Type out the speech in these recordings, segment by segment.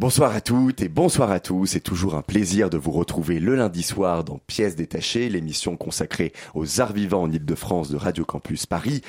Bonsoir à toutes et bonsoir à tous. C'est toujours un plaisir de vous retrouver le lundi soir dans Pièces détachées, l'émission consacrée aux arts vivants en Ile-de-France de Radio Campus Paris.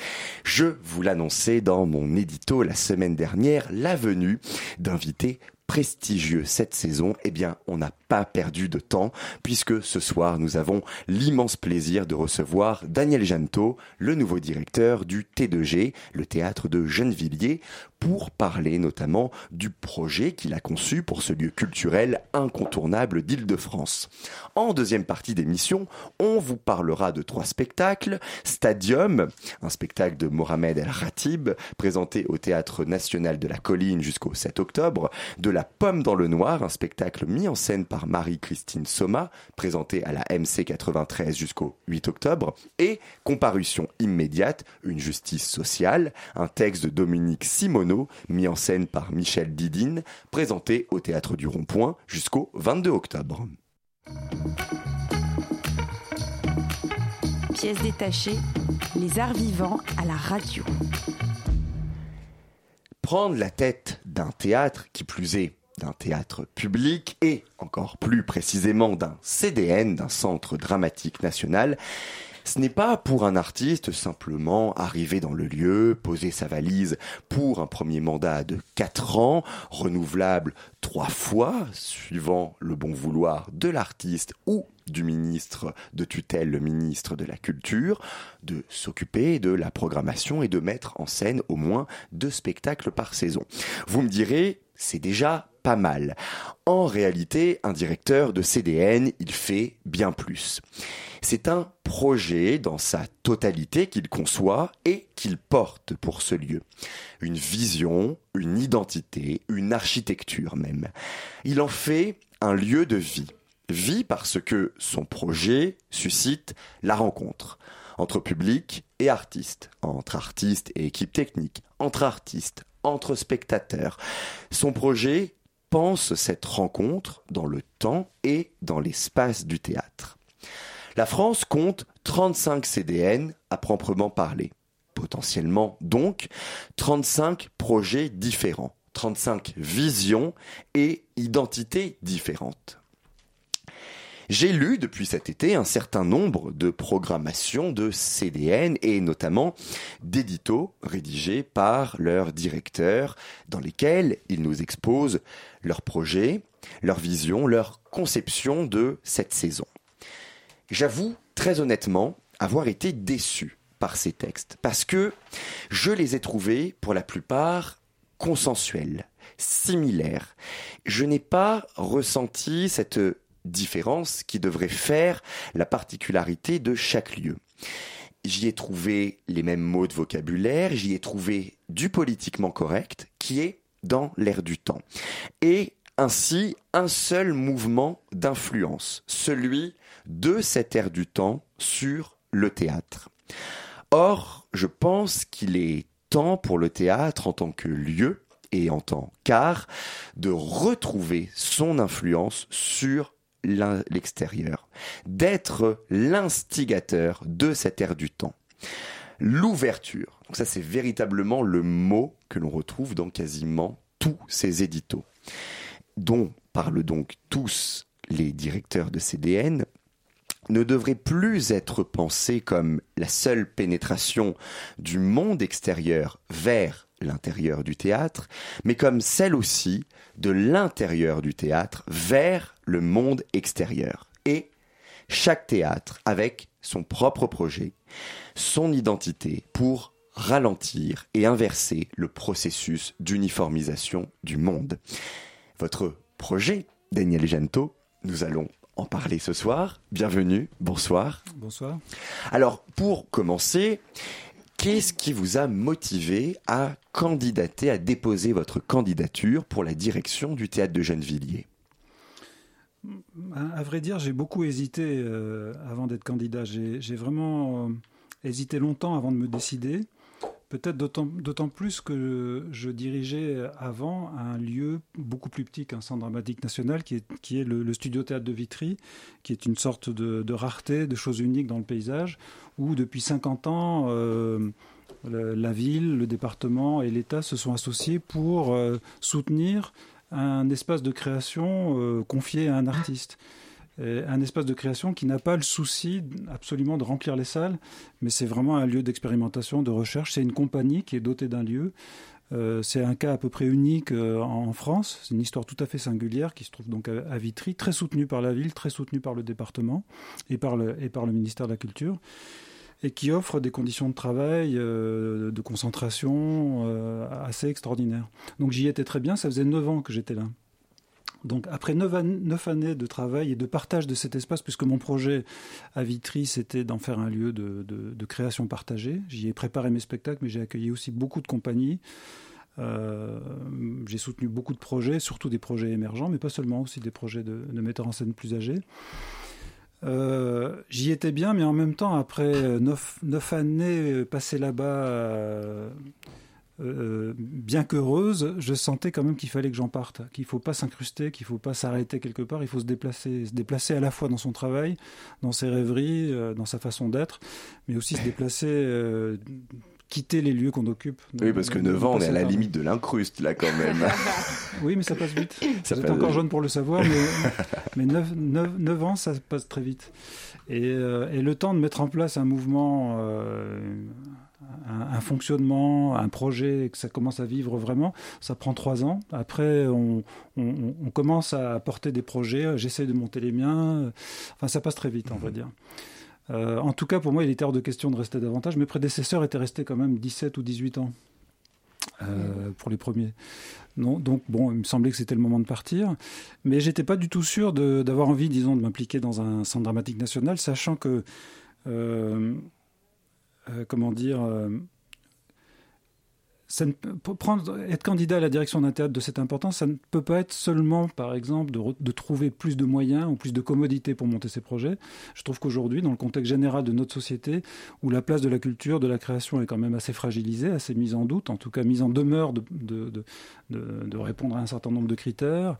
Je vous l'annonçais dans mon édito la semaine dernière, la venue d'invités prestigieux cette saison, eh bien, on n'a pas perdu de temps puisque ce soir, nous avons l'immense plaisir de recevoir Daniel Janto, le nouveau directeur du T2G, le théâtre de Gennevilliers, pour parler notamment du projet qu'il a conçu pour ce lieu culturel incontournable d'Île-de-France. En deuxième partie d'émission, on vous parlera de trois spectacles. Stadium, un spectacle de Mohamed El Ratib, présenté au Théâtre National de la Colline jusqu'au 7 octobre. La Pomme dans le Noir, un spectacle mis en scène par Marie-Christine Soma, présenté à la MC 93 jusqu'au 8 octobre. Et Comparution immédiate, une justice sociale, un texte de Dominique Simoneau, mis en scène par Michel Didine, présenté au Théâtre du Rond-Point jusqu'au 22 octobre. Pièce détachée, les arts vivants à la radio. Prendre la tête d'un théâtre, qui plus est d'un théâtre public et encore plus précisément d'un CDN, d'un centre dramatique national, ce n'est pas pour un artiste simplement arriver dans le lieu, poser sa valise pour un premier mandat de 4 ans, renouvelable trois fois, suivant le bon vouloir de l'artiste ou du ministre de tutelle, le ministre de la Culture, de s'occuper de la programmation et de mettre en scène au moins deux spectacles par saison. Vous me direz, c'est déjà pas mal. En réalité, un directeur de CDN, il fait bien plus. C'est un projet dans sa totalité qu'il conçoit et qu'il porte pour ce lieu. Une vision, une identité, une architecture même. Il en fait un lieu de vie. Vie parce que son projet suscite la rencontre entre public et artiste, entre artistes et équipe technique, entre artistes, entre spectateurs. Son projet pense cette rencontre dans le temps et dans l'espace du théâtre. La France compte 35 CDN à proprement parler. Potentiellement donc 35 projets différents, 35 visions et identités différentes. J'ai lu depuis cet été un certain nombre de programmations de CDN et notamment d'éditos rédigés par leurs directeurs dans lesquels ils nous exposent leurs projets, leur vision, leur conception de cette saison. J'avoue très honnêtement avoir été déçu par ces textes parce que je les ai trouvés pour la plupart consensuels, similaires. Je n'ai pas ressenti cette différence qui devrait faire la particularité de chaque lieu. J'y ai trouvé les mêmes mots de vocabulaire, j'y ai trouvé du politiquement correct qui est dans l'air du temps. Et ainsi un seul mouvement d'influence, celui de cet air du temps sur le théâtre. Or, je pense qu'il est temps pour le théâtre en tant que lieu et en tant qu'art de retrouver son influence sur l'extérieur, d'être l'instigateur de cet air du temps. L'ouverture. Donc ça, c'est véritablement le mot que l'on retrouve dans quasiment tous ces éditos, dont parlent donc tous les directeurs de CDN, ne devrait plus être pensé comme la seule pénétration du monde extérieur vers l'intérieur du théâtre, mais comme celle aussi de l'intérieur du théâtre vers le monde extérieur. Et chaque théâtre avec son propre projet, son identité pour ralentir et inverser le processus d'uniformisation du monde. Votre projet, Daniel Gento, nous allons en parler ce soir. Bienvenue, bonsoir. Bonsoir. Alors, pour commencer, qu'est-ce qui vous a motivé à candidater, à déposer votre candidature pour la direction du théâtre de Gennevilliers? À vrai dire, j'ai beaucoup hésité euh, avant d'être candidat. J'ai vraiment euh, hésité longtemps avant de me décider. Peut-être d'autant plus que je dirigeais avant un lieu beaucoup plus petit qu'un centre dramatique national, qui est, le, Studio Théâtre de Vitry, qui est une sorte de, rareté, de chose unique dans le paysage, où depuis 50 ans, euh, la ville, le département et l'État se sont associés pour soutenir un espace de création euh, confié à un artiste un espace de création qui n'a pas le souci absolument de remplir les salles, mais c'est vraiment un lieu d'expérimentation, de recherche. C'est une compagnie qui est dotée d'un lieu. Euh, c'est un cas à peu près unique euh, en France. C'est une histoire tout à fait singulière qui se trouve donc à, Vitry, très soutenue par la ville, très soutenue par le département et par le, et par le ministère de la Culture, et qui offre des conditions de travail, euh, de concentration assez extraordinaires. Donc j'y étais très bien. Ça faisait neuf ans que j'étais là. Donc après neuf, années de travail et de partage de cet espace, puisque mon projet à Vitry, c'était d'en faire un lieu de, création partagée, j'y ai préparé mes spectacles, mais j'ai accueilli aussi beaucoup de compagnies. Euh, j'ai soutenu beaucoup de projets, surtout des projets émergents, mais pas seulement, aussi des projets de, metteurs en scène plus âgés. Euh, j'y étais bien, mais en même temps, après neuf, années passées là-bas, euh, bien qu'heureuse, je sentais quand même qu'il fallait que j'en parte, qu'il ne faut pas s'incruster, qu'il ne faut pas s'arrêter quelque part, il faut se déplacer, se déplacer à la fois dans son travail, dans ses rêveries, euh, dans sa façon d'être, mais aussi se déplacer, euh, quitter les lieux qu'on occupe. Oui, parce que 9 ans, on est à la limite de l'incruste, là, quand même. oui, mais ça passe vite. Ça Vous êtes encore jeune pour le savoir, mais, 9, ans, ça passe très vite. Et, et, le temps de mettre en place un mouvement un, fonctionnement, un projet, que ça commence à vivre vraiment, ça prend trois ans. Après, on, commence à porter des projets, j'essaie de monter les miens. Enfin, ça passe très vite, on va mhm. dire. Euh, en tout cas, pour moi, il était hors de question de rester davantage. Mes prédécesseurs étaient restés quand même 17 ou 18 ans. Euh, pour les premiers. Non, donc bon, il me semblait que c'était le moment de partir, mais j'étais pas du tout sûr d'avoir envie, disons, de m'impliquer dans un centre dramatique national, sachant que euh, euh, comment dire, prendre, être candidat à la direction d'un théâtre de cette importance, ça ne peut pas être seulement, par exemple, de, trouver plus de moyens ou plus de commodités pour monter ses projets. Je trouve qu'aujourd'hui, dans le contexte général de notre société, où la place de la culture, de la création est quand même assez fragilisée, assez mise en doute, en tout cas mise en demeure de, répondre à un certain nombre de critères,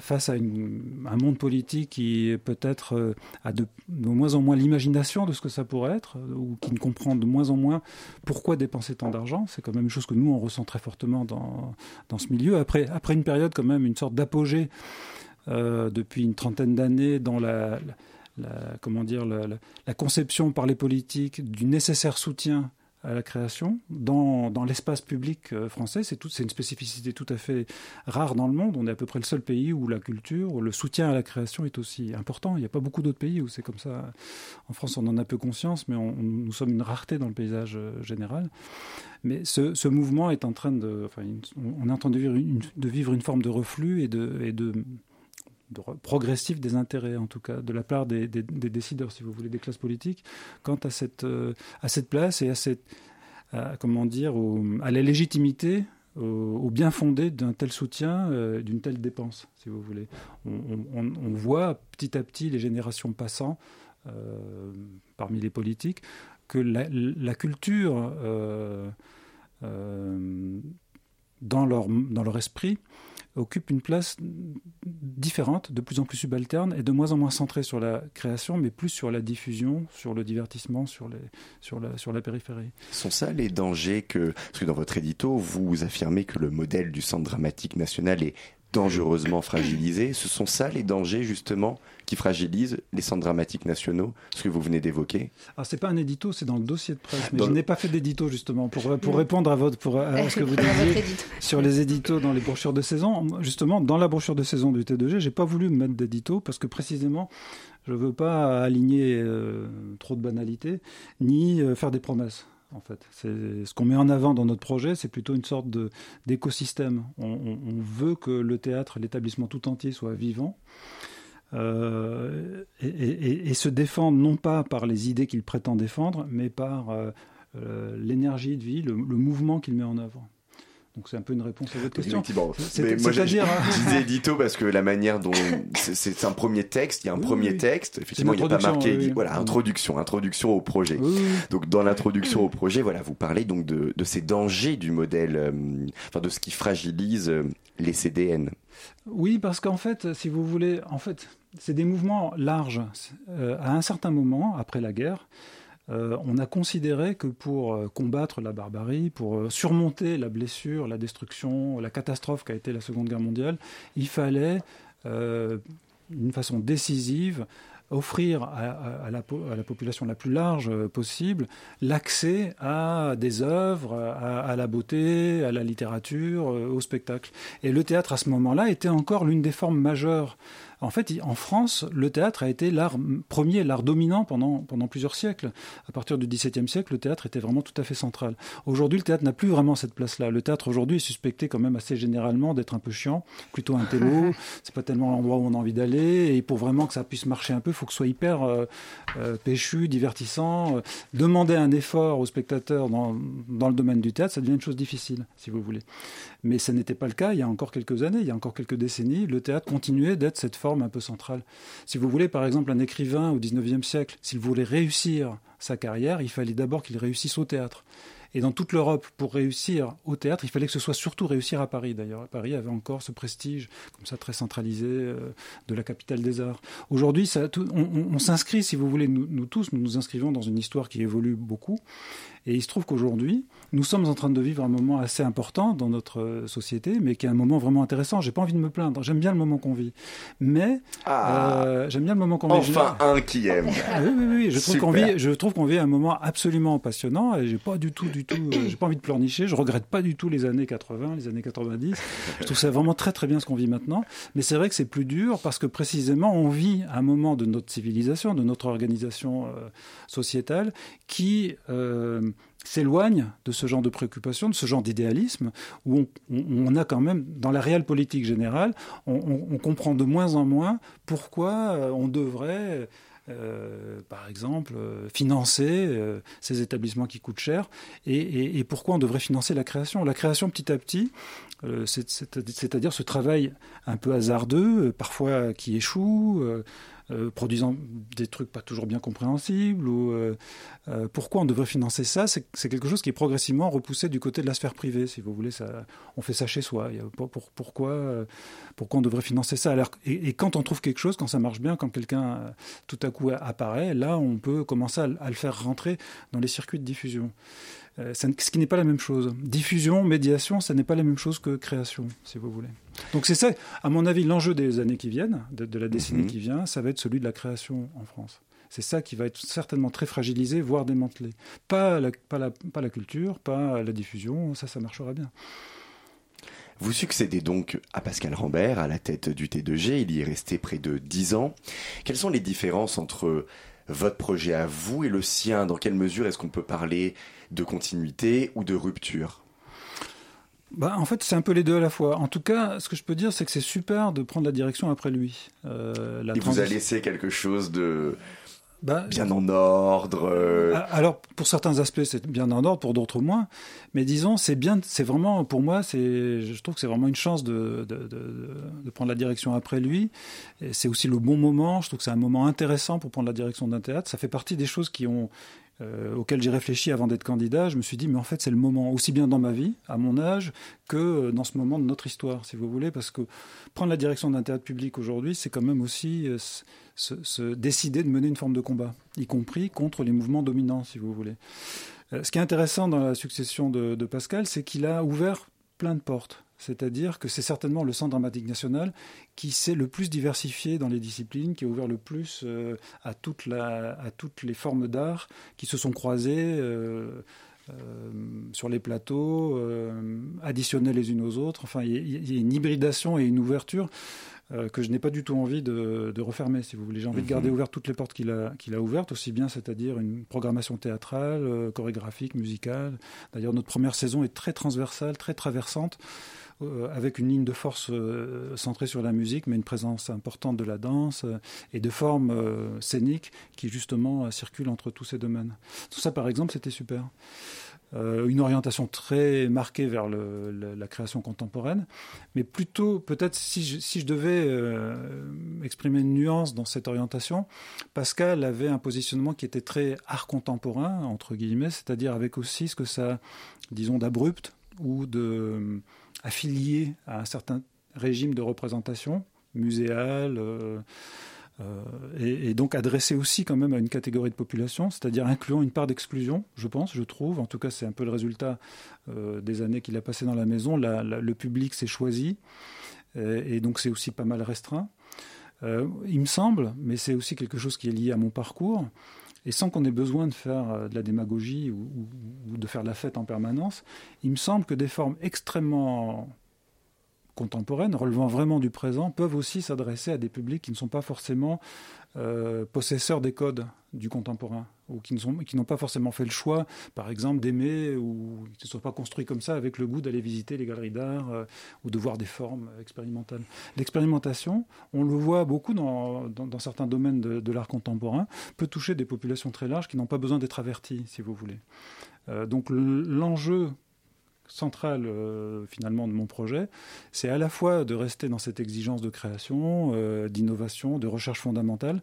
face à un monde politique qui peut-être euh, a de, moins en moins l'imagination de ce que ça pourrait être, euh, ou qui ne comprend de moins en moins pourquoi dépenser tant d'argent. C'est quand même une chose que nous, on ressent très fortement dans, dans ce milieu. Après, après une période quand même, une sorte d'apogée depuis une trentaine d'années dans la, comment dire, la, conception par les politiques du nécessaire soutien à la création dans, dans l'espace public euh, français. C'est une spécificité tout à fait rare dans le monde. On est à peu près le seul pays où la culture, le soutien à la création est aussi important. Il n'y a pas beaucoup d'autres pays où c'est comme ça. En France, on en a peu conscience, mais nous sommes une rareté dans le paysage euh, général. Mais ce, ce mouvement est en train de, enfin, on est en train de vivre une, de vivre une forme de reflux et de progressif des intérêts, en tout cas, de la part des, décideurs, si vous voulez, des classes politiques, quant à cette, euh, à cette place et à cette, comment dire, à la légitimité, au, bien fondé d'un tel soutien, euh, d'une telle dépense, si vous voulez. On, voit petit à petit les générations passant euh, parmi les politiques que la, culture dans leur, dans leur esprit occupe une place différente, de plus en plus subalterne et de moins en moins centrée sur la création, mais plus sur la diffusion, sur le divertissement, sur, les, sur, la, sur la périphérie. Sont ça les dangers que, parce que dans votre édito, vous affirmez que le modèle du Centre dramatique national est dangereusement fragilisé. Ce sont ça les dangers justement qui fragilisent les centres dramatiques nationaux, ce que vous venez d'évoquer Ah, c'est pas un édito, c'est dans le dossier de presse. Mais je n'ai pas fait d'édito justement pour, pour répondre à, votre, pour, à ce que vous disiez sur les éditos dans les brochures de saison. Justement, dans la brochure de saison du T2G, j'ai pas voulu mettre d'édito parce que précisément, je veux pas aligner euh, trop de banalités ni euh, faire des promesses en fait. Ce qu'on met en avant dans notre projet, c'est plutôt une sorte d'écosystème. On, veut que le théâtre, l'établissement tout entier soit vivant. Euh, et, se défendre non pas par les idées qu'il prétend défendre, mais par euh, euh, l'énergie de vie, le, mouvement qu'il met en œuvre. Donc c'est un peu une réponse à votre question. C'est-à-dire, hein. je disais édito parce que la manière dont c'est- un premier texte, il y a un Oui, premier oui. texte. Effectivement, il n'y a pas marqué. oui. Voilà, Mm. introduction, introduction au projet. Donc dans l'introduction au projet, voilà, vous parlez donc de, de ces dangers du modèle, euh, enfin de ce qui fragilise euh, les CDN. Oui, parce qu'en fait, si vous voulez, en fait, c'est des mouvements larges. Euh, à un certain moment, après la guerre, euh, on a considéré que pour euh, combattre la barbarie, pour euh, surmonter la blessure, la destruction, la catastrophe qu'a été la Seconde Guerre mondiale, il fallait, d'une façon décisive, offrir à, la, à la population la plus large possible l'accès à des œuvres, à, la beauté, à la littérature, au spectacle. Et le théâtre, à ce moment-là, était encore l'une des formes majeures. En fait, en France, le théâtre a été l'art premier, l'art dominant pendant, pendant plusieurs siècles. À partir du XVIIe siècle, le théâtre était vraiment tout à fait central. Aujourd'hui, le théâtre n'a plus vraiment cette place-là. Le théâtre, aujourd'hui, est suspecté quand même assez généralement d'être un peu chiant, plutôt un télo. C'est pas tellement l'endroit où on a envie d'aller. Et pour vraiment que ça puisse marcher un peu, il faut que ce soit hyper euh, euh, péchu, divertissant. Euh, demander un effort aux spectateurs dans, dans le domaine du théâtre, ça devient une chose difficile, si vous voulez. Mais ça n'était pas le cas il y a encore quelques années, il y a encore quelques décennies. Le théâtre continuait d'être cette forme un peu centrale. Si vous voulez, par exemple, un écrivain au XIXe siècle, s'il voulait réussir sa carrière, il fallait d'abord qu'il réussisse au théâtre. Et dans toute l'Europe, pour réussir au théâtre, il fallait que ce soit surtout réussir à Paris. D'ailleurs, Paris avait encore ce prestige, comme ça, très centralisé, euh, de la capitale des arts. Aujourd'hui, on, s'inscrit, si vous voulez, nous tous, nous nous inscrivons dans une histoire qui évolue beaucoup. Et il se trouve qu'aujourd'hui, nous sommes en train de vivre un moment assez important dans notre société, mais qui est un moment vraiment intéressant. J'ai pas envie de me plaindre. J'aime bien le moment qu'on vit, mais Ah, euh, j'aime bien le moment qu'on vit. enfin un qui aime. Ah oui, oui, oui, je trouve qu'on vit, je trouve qu'on vit un moment absolument passionnant et j'ai pas du tout, du tout, euh, j'ai pas envie de pleurnicher. Je regrette pas du tout les années 80, les années 90. Je trouve ça vraiment très très bien ce qu'on vit maintenant. Mais c'est vrai que c'est plus dur parce que précisément on vit un moment de notre civilisation, de notre organisation euh, sociétale qui euh, s'éloigne de ce genre de préoccupation, de ce genre d'idéalisme, où on, a quand même, dans la réelle politique générale, on, comprend de moins en moins pourquoi euh, on devrait, euh, par exemple, euh, financer ces établissements qui coûtent cher, et, et- pourquoi on devrait financer la création. La création, petit à petit, c'est- c'est- c'est-à-dire ce travail un peu hasardeux, parfois qui échoue, euh, produisant des trucs pas toujours bien compréhensibles, ou euh, euh, pourquoi on devrait financer ça C'est quelque chose qui est progressivement repoussé du côté de la sphère privée, si vous voulez. Ça, on fait ça chez soi. Il y a pour- pourquoi, pourquoi on devrait financer ça Alors, et, quand on trouve quelque chose, quand ça marche bien, quand quelqu'un tout à coup apparaît, là, on peut commencer à le faire rentrer dans les circuits de diffusion. Euh, ce qui n'est pas la même chose. Diffusion, médiation, ça n'est pas la même chose que création, si vous voulez. Donc c'est ça, à mon avis, l'enjeu des années qui viennent, de, de la décennie Mhm. qui vient, ça va être celui de la création en France. C'est ça qui va être certainement très fragilisé, voire démantelé. Pas la, pas la, pas la culture, pas la diffusion, ça, ça marchera bien. Vous succédez donc à Pascal Rambert à la tête du T2G. Il y est resté près de 10 ans. Quelles sont les différences entre votre projet à vous et le sien? Dans quelle mesure est-ce qu'on peut parler de continuité ou de rupture Bah, en fait, c'est un peu les deux à la fois. En tout cas, ce que je peux dire, c'est que c'est super de prendre la direction après lui. Euh, la Il vous a laissé quelque chose de Bah, bien en ordre euh, Alors, pour certains aspects, c'est bien en ordre, pour d'autres moins. Mais disons, c'est bien, c'est vraiment, pour moi, c'est, je trouve que c'est vraiment une chance de, de, de, de prendre la direction après lui. C'est aussi le bon moment. Je trouve que c'est un moment intéressant pour prendre la direction d'un théâtre. Ça fait partie des choses qui ont, euh, auxquelles j'ai réfléchi avant d'être candidat. Je me suis dit, mais en fait, c'est le moment, aussi bien dans ma vie, à mon âge, que dans ce moment de notre histoire, si vous voulez, parce que prendre la direction d'un théâtre public aujourd'hui, c'est quand même aussi euh, se, décider de mener une forme de combat, y compris contre les mouvements dominants, si vous voulez. Euh, Ce qui est intéressant dans la succession de Pascal, c'est qu'il a ouvert plein de portes. C'est-à-dire que c'est certainement le Centre dramatique national qui s'est le plus diversifié dans les disciplines, qui a ouvert le plus euh, à, toutes les formes d'art qui se sont croisées euh, euh, sur les plateaux, additionnées les unes aux autres. Enfin, il y a une hybridation et une ouverture euh, que je n'ai pas du tout envie de, refermer, si vous voulez. J'ai envie de garder mhm. ouvertes toutes les portes qu'il a, qu'il a ouvertes, aussi bien, c'est-à-dire une programmation théâtrale, euh, chorégraphique, musicale. D'ailleurs, notre première saison est très transversale, très traversante, euh, avec une ligne de force centrée sur la musique, mais une présence importante de la danse et de formes scéniques qui, justement, circulent entre tous ces domaines. Tout ça, par exemple, c'était super. Euh, une orientation très marquée vers la création contemporaine, mais plutôt peut-être si je, devais euh, exprimer une nuance dans cette orientation, Pascal avait un positionnement qui était très art contemporain, entre guillemets, c'est-à-dire avec aussi ce que ça, disons, d'abrupt ou de euh, affilié à un certain régime de représentation muséale. Euh, et, donc adressé aussi quand même à une catégorie de population, c'est-à-dire incluant une part d'exclusion, je pense, je trouve. En tout cas, c'est un peu le résultat euh, des années qu'il a passées dans la maison. le public s'est choisi, et, donc c'est aussi pas mal restreint. Euh, il me semble, mais c'est aussi quelque chose qui est lié à mon parcours, et sans qu'on ait besoin de faire de la démagogie ou, ou, de faire la fête en permanence, il me semble que des formes extrêmement contemporaines, relevant vraiment du présent, peuvent aussi s'adresser à des publics qui ne sont pas forcément euh, possesseurs des codes du contemporain, ou qui n'ont pas forcément fait le choix, par exemple, d'aimer, ou qui ne sont pas construits comme ça avec le goût d'aller visiter les galeries d'art, euh, ou de voir des formes expérimentales. L'expérimentation, on le voit beaucoup dans, certains domaines de, l'art contemporain, peut toucher des populations très larges qui n'ont pas besoin d'être averties, si vous voulez. Euh, donc l'enjeu centrale euh, finalement de mon projet, c'est à la fois de rester dans cette exigence de création, euh, d'innovation, de recherche fondamentale,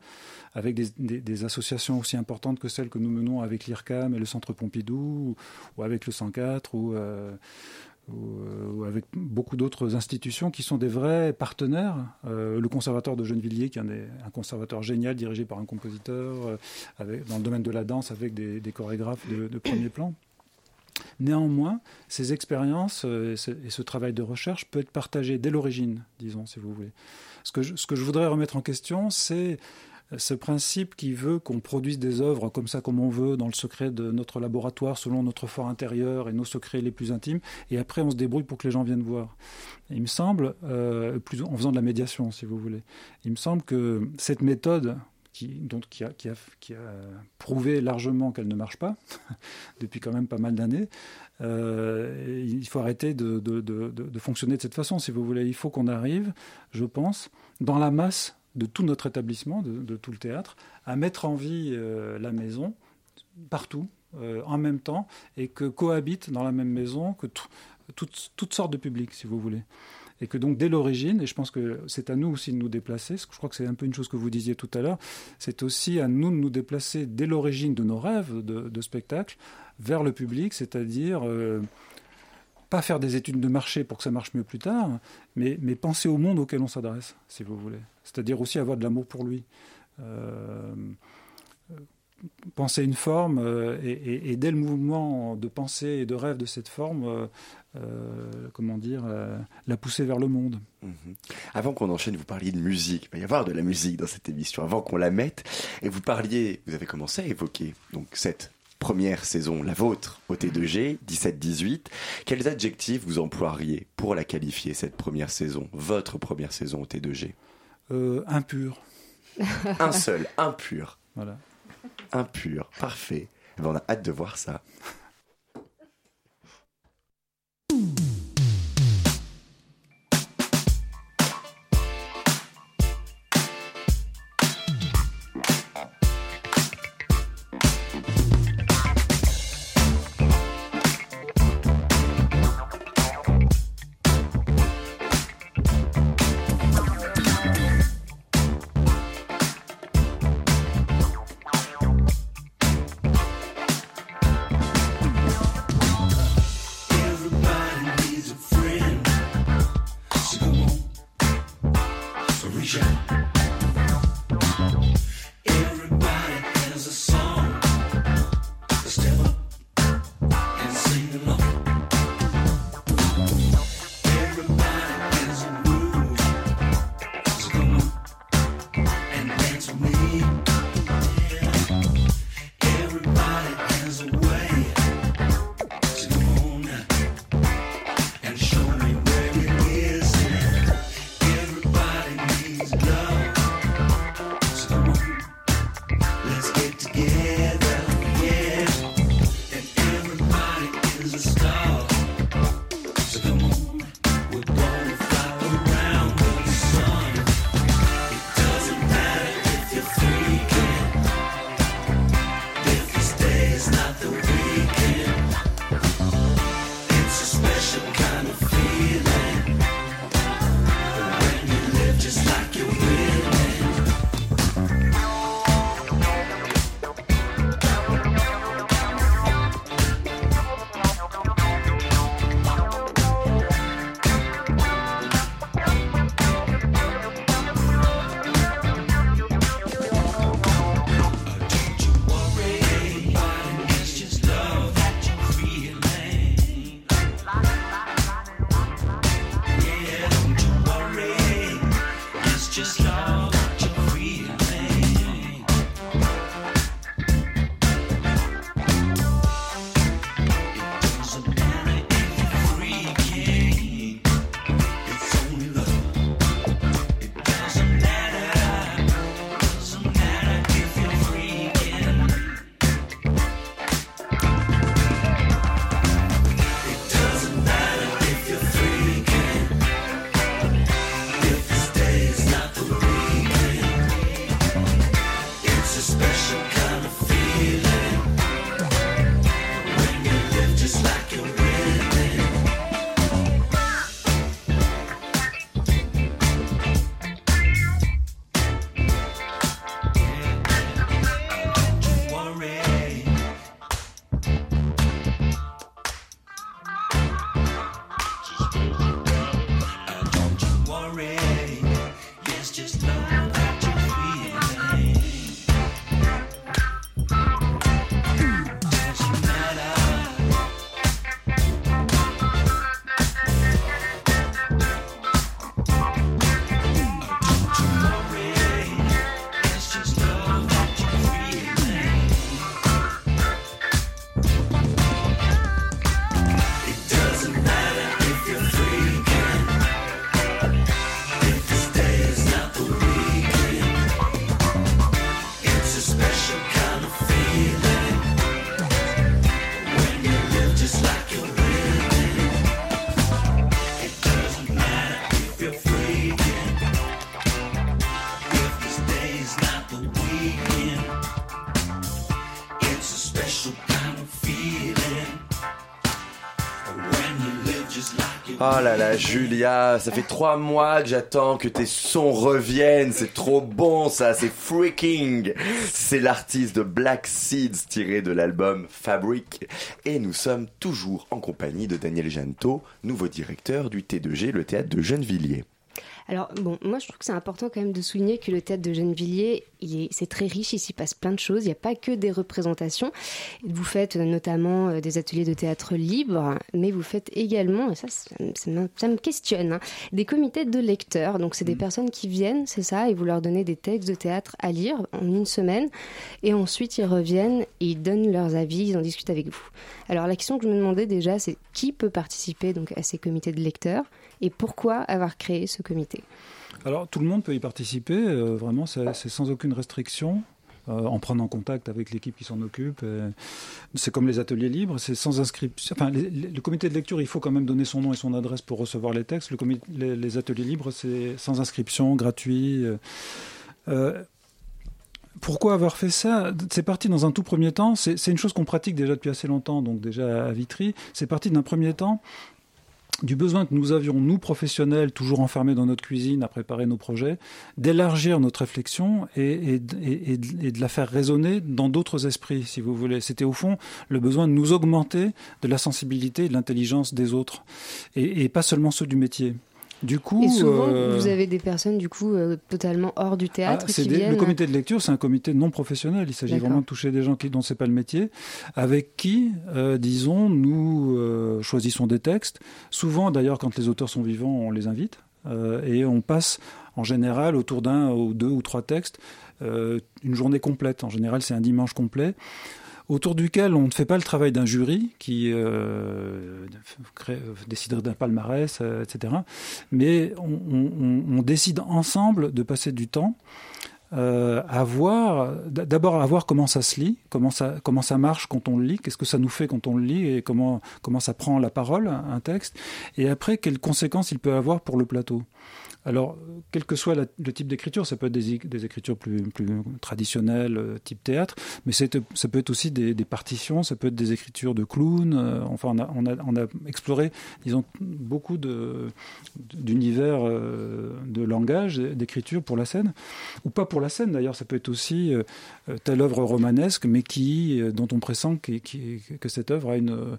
avec des, associations aussi importantes que celles que nous menons avec l'IRCAM et le Centre Pompidou, ou, avec le 104, euh, ou, avec beaucoup d'autres institutions qui sont des vrais partenaires. le conservatoire de Gennevilliers, qui est un, conservateur génial dirigé par un compositeur dans le domaine de la danse avec des, chorégraphes de premier plan. Néanmoins, ces expériences euh, et ce, travail de recherche peut être partagé dès l'origine, disons, si vous voulez. Ce que je, voudrais remettre en question, c'est ce principe qui veut qu'on produise des œuvres comme ça, comme on veut, dans le secret de notre laboratoire, selon notre fort intérieur et nos secrets les plus intimes, et après on se débrouille pour que les gens viennent voir. il me semble, euh, plus, en faisant de la médiation, si vous voulez, il me semble que cette méthode qui, a, qui, a, prouvé largement qu'elle ne marche pas depuis quand même pas mal d'années. Euh, il faut arrêter de, fonctionner de cette façon, si vous voulez. Il faut qu'on arrive, je pense, dans la masse de tout notre établissement, de, tout le théâtre, à mettre en vie euh, la maison partout, euh, en même temps, et que cohabitent dans la même maison toutes sortes de publics, si vous voulez et que donc dès l'origine, et je pense que c'est à nous aussi de nous déplacer, je crois que c'est un peu une chose que vous disiez tout à l'heure, c'est aussi à nous de nous déplacer dès l'origine de nos rêves de, spectacle vers le public, c'est-à-dire euh, pas faire des études de marché pour que ça marche mieux plus tard, mais, mais penser au monde auquel on s'adresse, si vous voulez. C'est-à-dire aussi avoir de l'amour pour lui. Euh, penser une forme euh, et, dès le mouvement de pensée et de rêve de cette forme, euh, euh, comment dire, la pousser vers le monde. Mhm. Avant qu'on enchaîne, vous parliez de musique. Il va y avoir de la musique dans cette émission. Avant qu'on la mette, et vous parliez, vous avez commencé à évoquer donc cette première saison, la vôtre, au T2G, 17-18. Quels adjectifs vous emploieriez pour la qualifier, cette première saison, votre première saison au T2G Impur. Un seul, impur. Voilà impur. Parfait. Eh ben, on a hâte de voir ça. Oh là là, Julia, ça fait trois mois que j'attends que tes sons reviennent. C'est trop bon, ça, c'est freaking. C'est l'artiste de Black Seeds tiré de l'album Fabric. Et nous sommes toujours en compagnie de Daniel Janto, nouveau directeur du T2G, le théâtre de Gennevilliers. Alors, bon, moi, je trouve que c'est important quand même de souligner que le théâtre de Gennevilliers, c'est très riche, il s'y passe plein de choses. Il n'y a pas que des représentations. Vous faites euh, notamment euh, des ateliers de théâtre libre, mais vous faites également, et ça, ça, me, questionne, hein, des comités de lecteurs. Donc, c'est des mmh. personnes qui viennent, c'est ça, et vous leur donnez des textes de théâtre à lire en une semaine. Et ensuite, ils reviennent et ils donnent leurs avis, ils en discutent avec vous. Alors, la question que je me demandais déjà, c'est qui peut participer donc, à ces comités de lecteurs? Et pourquoi avoir créé ce comité? Alors tout le monde peut y participer, euh, vraiment c'est sans aucune restriction. Euh, en prenant contact avec l'équipe qui s'en occupe. C'est comme les ateliers libres, c'est sans inscription. Enfin, le comité de lecture, il faut quand même donner son nom et son adresse pour recevoir les textes. Le les, ateliers libres, c'est sans inscription, gratuit. Euh, pourquoi avoir fait ça? C'est parti dans un tout premier temps. C'est une chose qu'on pratique déjà depuis assez longtemps, donc déjà à Vitry. C'est parti d'un premier temps du besoin que nous avions, nous professionnels, toujours enfermés dans notre cuisine à préparer nos projets, d'élargir notre réflexion et, de la faire résonner dans d'autres esprits, si vous voulez. C'était au fond le besoin de nous augmenter de la sensibilité et de l'intelligence des autres, et, pas seulement ceux du métier. Du coup, et souvent, euh, vous avez des personnes du coup euh, totalement hors du théâtre ah, qui viennent. Le comité de lecture, c'est un comité non professionnel. Il s'agit vraiment de toucher des gens qui, dont c'est pas le métier, avec qui, euh, disons, nous choisissons des textes. Souvent, d'ailleurs, quand les auteurs sont vivants, on les invite et on passe en général autour d'un ou deux ou trois textes une journée complète. En général, c'est un dimanche complet autour duquel on ne fait pas le travail d'un jury qui euh, déciderait d'un palmarès, euh, etc. Mais on, décide ensemble de passer du temps euh, à voir, d'abord à voir comment ça se lit, comment ça, comment ça marche quand on le lit, qu'est-ce que ça nous fait quand on le lit et comment, comment ça prend la parole, un texte, et après quelles conséquences il peut avoir pour le plateau. Alors, quel que soit le type d'écriture, ça peut être des, écritures plus, traditionnelles, euh, type théâtre, mais ça peut être aussi des, partitions, ça peut être des écritures de clowns. Euh, enfin, on a, exploré, disons, beaucoup d'univers de, de langage, d'écriture pour la scène, ou pas pour la scène d'ailleurs, ça peut être aussi euh, telle œuvre romanesque, mais qui, dont on pressent que cette œuvre a une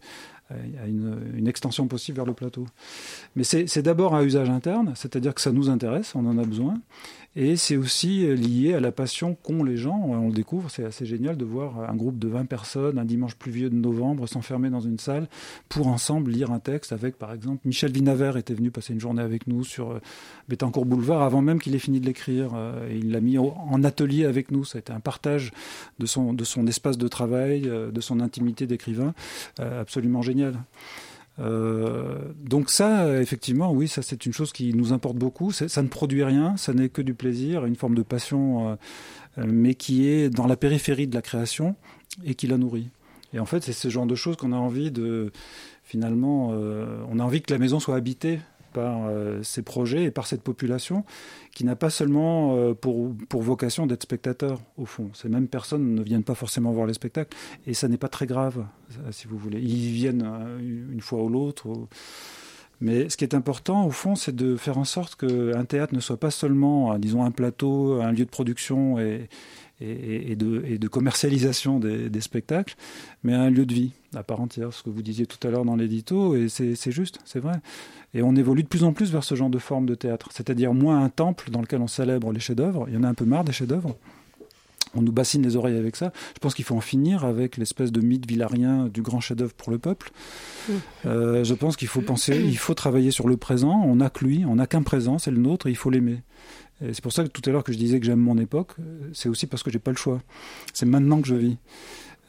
y a une, extension possible vers le plateau. Mais c'est d'abord un usage interne, c'est-à-dire que ça nous intéresse, on en a besoin, et c'est aussi lié à la passion qu'ont les gens. On le découvre, c'est assez génial de voir un groupe de 20 personnes un dimanche pluvieux de novembre s'enfermer dans une salle pour ensemble lire un texte avec, par exemple, Michel Vinaver était venu passer une journée avec nous sur euh, Bettencourt Boulevard avant même qu'il ait fini de l'écrire. Euh, il l'a mis en atelier avec nous. Ça a été un partage de son, espace de travail, euh, de son intimité d'écrivain, absolument génial. Euh, donc ça, effectivement, oui, ça c'est une chose qui nous importe beaucoup. Ça ne produit rien, ça n'est que du plaisir, une forme de passion, euh, mais qui est dans la périphérie de la création et qui la nourrit. Et en fait, c'est ce genre de choses qu'on a envie de, finalement, euh, on a envie que la maison soit habitée par euh, ces projets et par cette population qui n'a pas seulement euh, pour, vocation d'être spectateur, au fond. Ces mêmes personnes ne viennent pas forcément voir les spectacles, et ça n'est pas très grave, si vous voulez. Ils viennent euh, une fois ou l'autre. Mais ce qui est important, au fond, c'est de faire en sorte qu'un théâtre ne soit pas seulement, disons, un plateau, un lieu de production et, et, de, et de, commercialisation des, des, spectacles, mais un lieu de vie à part entière, ce que vous disiez tout à l'heure dans l'édito, et c'est juste, c'est vrai. Et on évolue de plus en plus vers ce genre de forme de théâtre, c'est-à-dire moins un temple dans lequel on célèbre les chefs-d'œuvre, il y en a un peu marre des chefs-d'œuvre, on nous bassine les oreilles avec ça. Je pense qu'il faut en finir avec l'espèce de mythe villarien du grand chef-d'œuvre pour le peuple. Mmh. Euh, je pense qu'il faut penser, il faut travailler sur le présent. On n'a que lui, on n'a qu'un présent, c'est le nôtre, et il faut l'aimer. C'est pour ça que tout à l'heure que je disais que j'aime mon époque, c'est aussi parce que j'ai pas le choix. C'est maintenant que je vis.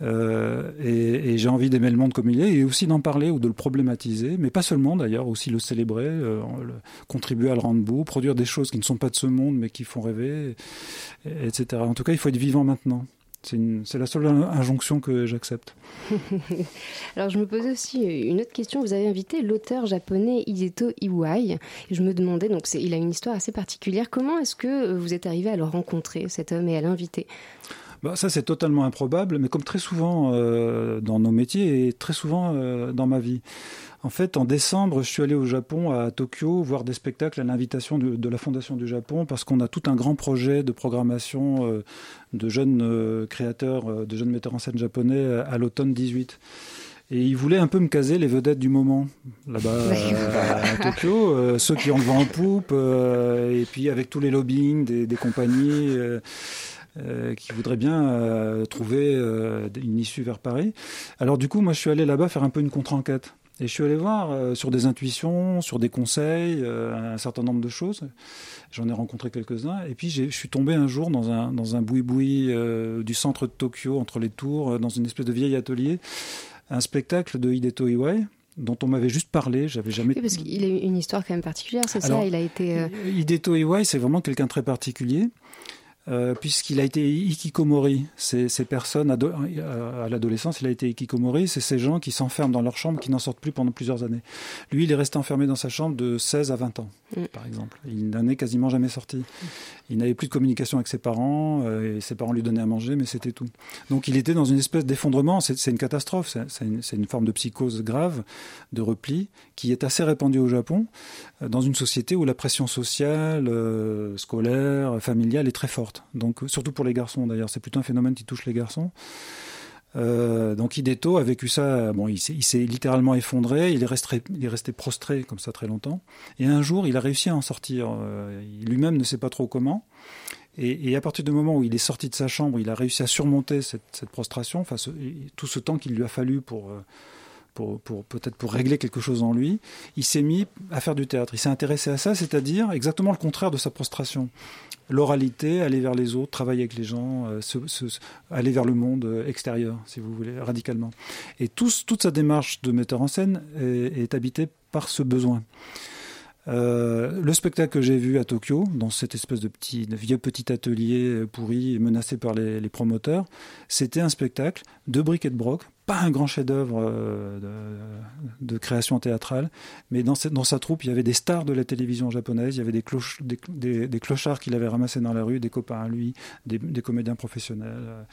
Euh, et, j'ai envie d'aimer le monde comme il est et aussi d'en parler ou de le problématiser, mais pas seulement d'ailleurs, aussi le célébrer, euh, contribuer à le rendre beau, produire des choses qui ne sont pas de ce monde mais qui font rêver, etc. En tout cas, il faut être vivant maintenant. C'est la seule injonction que j'accepte. Alors, je me posais aussi une autre question. Vous avez invité l'auteur japonais Hideto Iwai. Je me demandais, donc, il a une histoire assez particulière. Comment est-ce que vous êtes arrivé à le rencontrer, cet homme, et à l'inviter? Bah, Ça, c'est totalement improbable, mais comme très souvent euh, dans nos métiers et très souvent euh, dans ma vie. En fait, en décembre, je suis allé au Japon, à Tokyo, voir des spectacles à l'invitation de, de, la Fondation du Japon, parce qu'on a tout un grand projet de programmation euh, de jeunes créateurs, de jeunes metteurs en scène japonais à l'automne 18. Et ils voulaient un peu me caser les vedettes du moment, là-bas à Tokyo, ceux qui ont le vent en poupe, et puis avec tous les lobbying des, des compagnies. Euh, qui voudraient bien euh, trouver euh, une issue vers Paris. Alors du coup, moi, je suis allé là-bas faire un peu une contre-enquête. Et je suis allé voir sur des intuitions, sur des conseils, un certain nombre de choses. J'en ai rencontré quelques-uns. Et puis, je suis tombé un jour dans un, dans un boui-boui du centre de Tokyo, entre les tours, dans une espèce de vieil atelier, un spectacle de Hideto Iwai, dont on m'avait juste parlé, j'avais jamais. Oui, parce qu'il a une histoire quand même particulière, c'est ça? Il a été. Hideto Iwai, c'est vraiment quelqu'un très particulier. Euh, puisqu'il a été ikikomori. Ces, ces personnes euh, à l'adolescence, il a été ikikomori. C'est ces gens qui s'enferment dans leur chambre, qui n'en sortent plus pendant plusieurs années. Lui, il est resté enfermé dans sa chambre de 16 à 20 ans, mm. par exemple. Il n'en est quasiment jamais sorti. Il n'avait plus de communication avec ses parents, euh, et ses parents lui donnaient à manger, mais c'était tout. Donc il était dans une espèce d'effondrement. C'est une catastrophe. C'est une, une, forme de psychose grave, de repli, qui est assez répandue au Japon, dans une société où la pression sociale, scolaire, familiale est très forte. Donc, surtout pour les garçons d'ailleurs, c'est plutôt un phénomène qui touche les garçons. Euh, donc Hideto a vécu ça, bon, il s'est littéralement effondré, il est, resté, il est resté prostré comme ça très longtemps. Et un jour, il a réussi à en sortir. Euh, lui-même ne sait pas trop comment. Et, à partir du moment où il est sorti de sa chambre, il a réussi à surmonter cette, prostration, enfin, tout ce temps qu'il lui a fallu pour, euh, peut-être pour régler quelque chose en lui, il s'est mis à faire du théâtre. Il s'est intéressé à ça, c'est-à-dire exactement le contraire de sa prostration l'oralité, aller vers les autres, travailler avec les gens, euh, aller vers le monde euh, extérieur, si vous voulez, radicalement. Et toute sa démarche de metteur en scène est, est habitée par ce besoin. Euh, le spectacle que j'ai vu à Tokyo, dans cette espèce de petit, de vieux petit atelier pourri menacé par les, les promoteurs, c'était un spectacle de briques et de broc, pas un grand chef-d'œuvre euh, de, création théâtrale, mais dans, sa troupe, il y avait des stars de la télévision japonaise, il y avait des, clochards qu'il avait ramassés dans la rue, des copains à lui, des, comédiens professionnels, euh,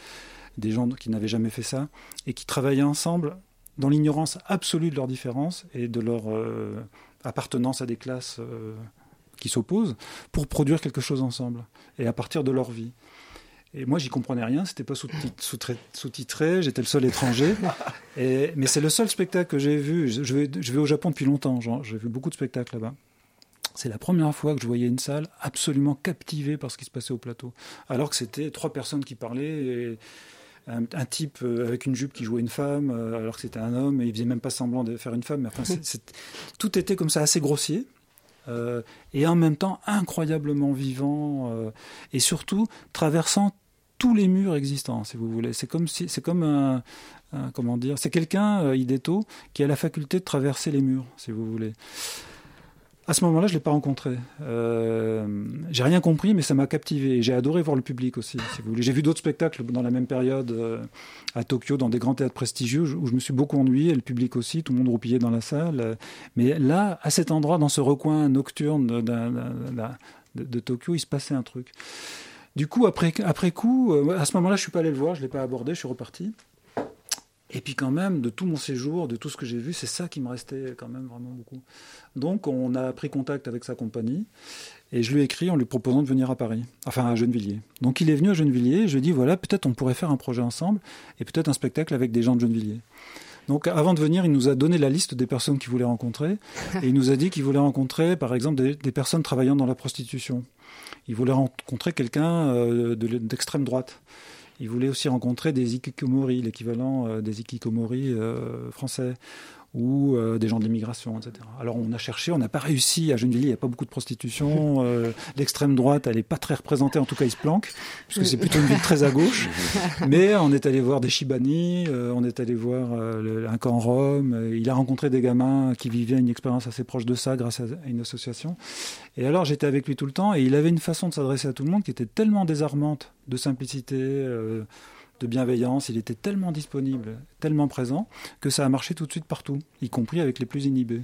des gens qui n'avaient jamais fait ça, et qui travaillaient ensemble dans l'ignorance absolue de leurs différences et de leur euh, appartenance à des classes qui s'opposent pour produire quelque chose ensemble et à partir de leur vie. Et moi, j'y comprenais rien, c'était pas sous-titré, j'étais le seul étranger. Et, mais c'est le seul spectacle que j'ai vu. Je vais, je vais au Japon depuis longtemps, j'ai vu beaucoup de spectacles là-bas. C'est la première fois que je voyais une salle absolument captivée par ce qui se passait au plateau. Alors que c'était trois personnes qui parlaient. Et, un, un, type euh, avec une jupe qui jouait une femme euh, alors que c'était un homme et il faisait même pas semblant de faire une femme. Mais enfin, c est, c est, tout était comme ça assez grossier. Euh, et en même temps incroyablement vivant euh, et surtout traversant tous les murs existants, si vous voulez. C'est comme c'est comme un, comment dire, c'est quelqu'un, euh, Hideto, qui a la faculté de traverser les murs, si vous voulez. À ce moment-là, je ne l'ai pas rencontré. Euh, j'ai rien compris, mais ça m'a captivé. J'ai adoré voir le public aussi, si vous voulez. J'ai vu d'autres spectacles dans la même période euh, à Tokyo, dans des grands théâtres prestigieux, où je me suis beaucoup ennuyé, et le public aussi, tout le monde roupillait dans la salle. Mais là, à cet endroit, dans ce recoin nocturne de, de Tokyo, il se passait un truc. Du coup, après, coup, euh, à ce moment-là, je suis pas allé le voir, je l'ai pas abordé, je suis reparti. Et puis quand même, de tout mon séjour, de tout ce que j'ai vu, c'est ça qui me restait quand même vraiment beaucoup. Donc on a pris contact avec sa compagnie et je lui ai écrit en lui proposant de venir à Paris, enfin à Gennevilliers. Donc il est venu à Gennevilliers et je lui ai dit voilà, peut-être on pourrait faire un projet ensemble et peut-être un spectacle avec des gens de Gennevilliers. Donc avant de venir, il nous a donné la liste des personnes qu'il voulait rencontrer et il nous a dit qu'il voulait rencontrer par exemple des, des, personnes travaillant dans la prostitution. Il voulait rencontrer quelqu'un euh, d'extrême de, droite. Il voulait aussi rencontrer des ikikomori, l'équivalent euh, des ikikomori euh, français ou euh, des gens de l'immigration, etc. Alors on a cherché, on n'a pas réussi. À Gennevilliers, il n'y a pas beaucoup de prostitution. Euh, L'extrême droite, elle n'est pas très représentée, en tout cas, il se planque, puisque c'est plutôt une ville très à gauche. Mais on est allé voir des Shibani, euh, on est allé voir euh, un camp Rome. Il a rencontré des gamins qui vivaient une expérience assez proche de ça grâce à une association. Et alors j'étais avec lui tout le temps, et il avait une façon de s'adresser à tout le monde qui était tellement désarmante, de simplicité. De bienveillance. Il était tellement disponible, tellement présent, que ça a marché tout de suite partout, y compris avec les plus inhibés.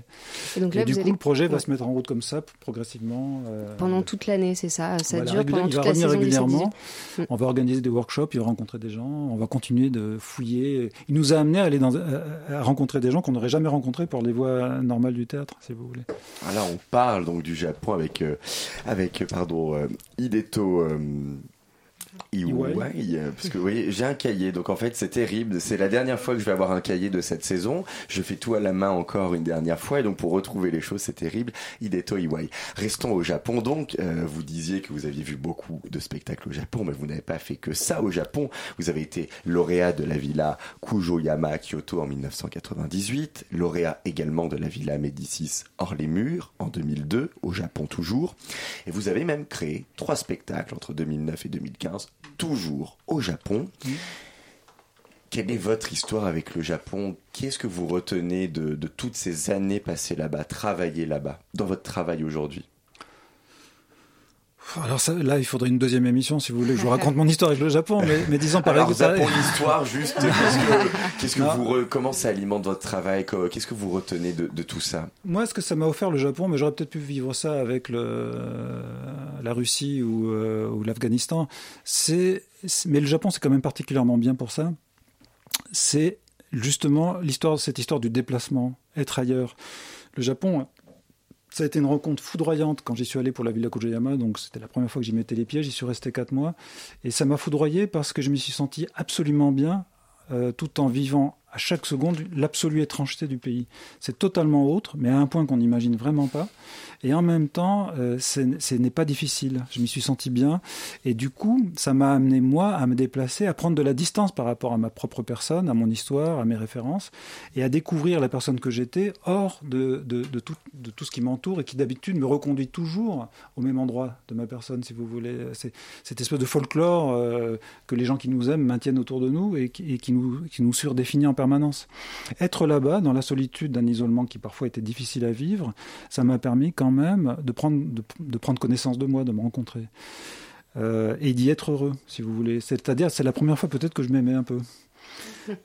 Et donc là, Et du coup, allez le projet va Ouais. se mettre en route comme ça, progressivement. euh, pendant toute l'année, c'est ça Ça voilà, dure pendant il toute va la revenir saison du régulièrement. 7-18. On va organiser des workshops, il va rencontrer des gens, on va continuer de fouiller. Il nous a amené à aller dans, à, à rencontrer des gens qu'on n'aurait jamais rencontrés pour les voies normales du théâtre, si vous voulez. Voilà, on parle donc du Japon avec, euh, avec pardon, euh, Hideto euh, Iwai, euh, parce que oui, j'ai un cahier, donc en fait c'est terrible. C'est la dernière fois que je vais avoir un cahier de cette saison. Je fais tout à la main encore une dernière fois, et donc pour retrouver les choses, c'est terrible. Hideto Iwai. Restons au Japon donc. Euh, vous disiez que vous aviez vu beaucoup de spectacles au Japon, mais vous n'avez pas fait que ça au Japon. Vous avez été lauréat de la villa Kujoyama à Kyoto en 1998, lauréat également de la villa Médicis hors les murs en 2002, au Japon toujours. Et vous avez même créé trois spectacles entre 2009 et 2015, toujours au Japon. Quelle est votre histoire avec le Japon? Qu'est-ce que vous retenez de, de toutes ces années passées là-bas, travaillées là-bas, dans votre travail aujourd'hui? Alors ça, là, il faudrait une deuxième émission, si vous voulez, je vous raconte mon histoire avec le Japon, mais, mais disons par exemple... Japon, l'histoire, juste, qu'est-ce que, qu'est-ce que Non. vous, re- comment ça alimente votre travail Qu'est-ce que vous retenez de, de tout ça? Moi, ce que ça m'a offert le Japon, mais j'aurais peut-être pu vivre ça avec le, la Russie ou, euh, ou l'Afghanistan, c'est, c'est- mais le Japon, c'est quand même particulièrement bien pour ça. C'est justement l'histoire, cette histoire du déplacement, être ailleurs. Le Japon, ça a été une rencontre foudroyante quand j'y suis allé pour la Villa Kujayama, donc c'était la première fois que j'y mettais les pieds, j'y suis resté quatre mois, et ça m'a foudroyé parce que je m'y suis senti absolument bien, euh, tout en vivant à chaque seconde l'absolue étrangeté du pays. C'est totalement autre, mais à un point qu'on n'imagine vraiment pas. Et en même temps, euh, ce n'est pas difficile. Je m'y suis senti bien. Et du coup, ça m'a amené, moi, à me déplacer, à prendre de la distance par rapport à ma propre personne, à mon histoire, à mes références, et à découvrir la personne que j'étais hors de, tout, ce qui m'entoure et qui d'habitude me reconduit toujours au même endroit de ma personne, si vous voulez. C'est cette espèce de folklore euh, que les gens qui nous aiment maintiennent autour de nous et qui, et qui nous, qui nous surdéfinit en permanence. Être là-bas, dans la solitude d'un isolement qui parfois était difficile à vivre, ça m'a permis quand même de prendre, connaissance de moi, de me rencontrer. Euh, et d'y être heureux, si vous voulez. C'est-à-dire, c'est la première fois peut-être que je m'aimais un peu.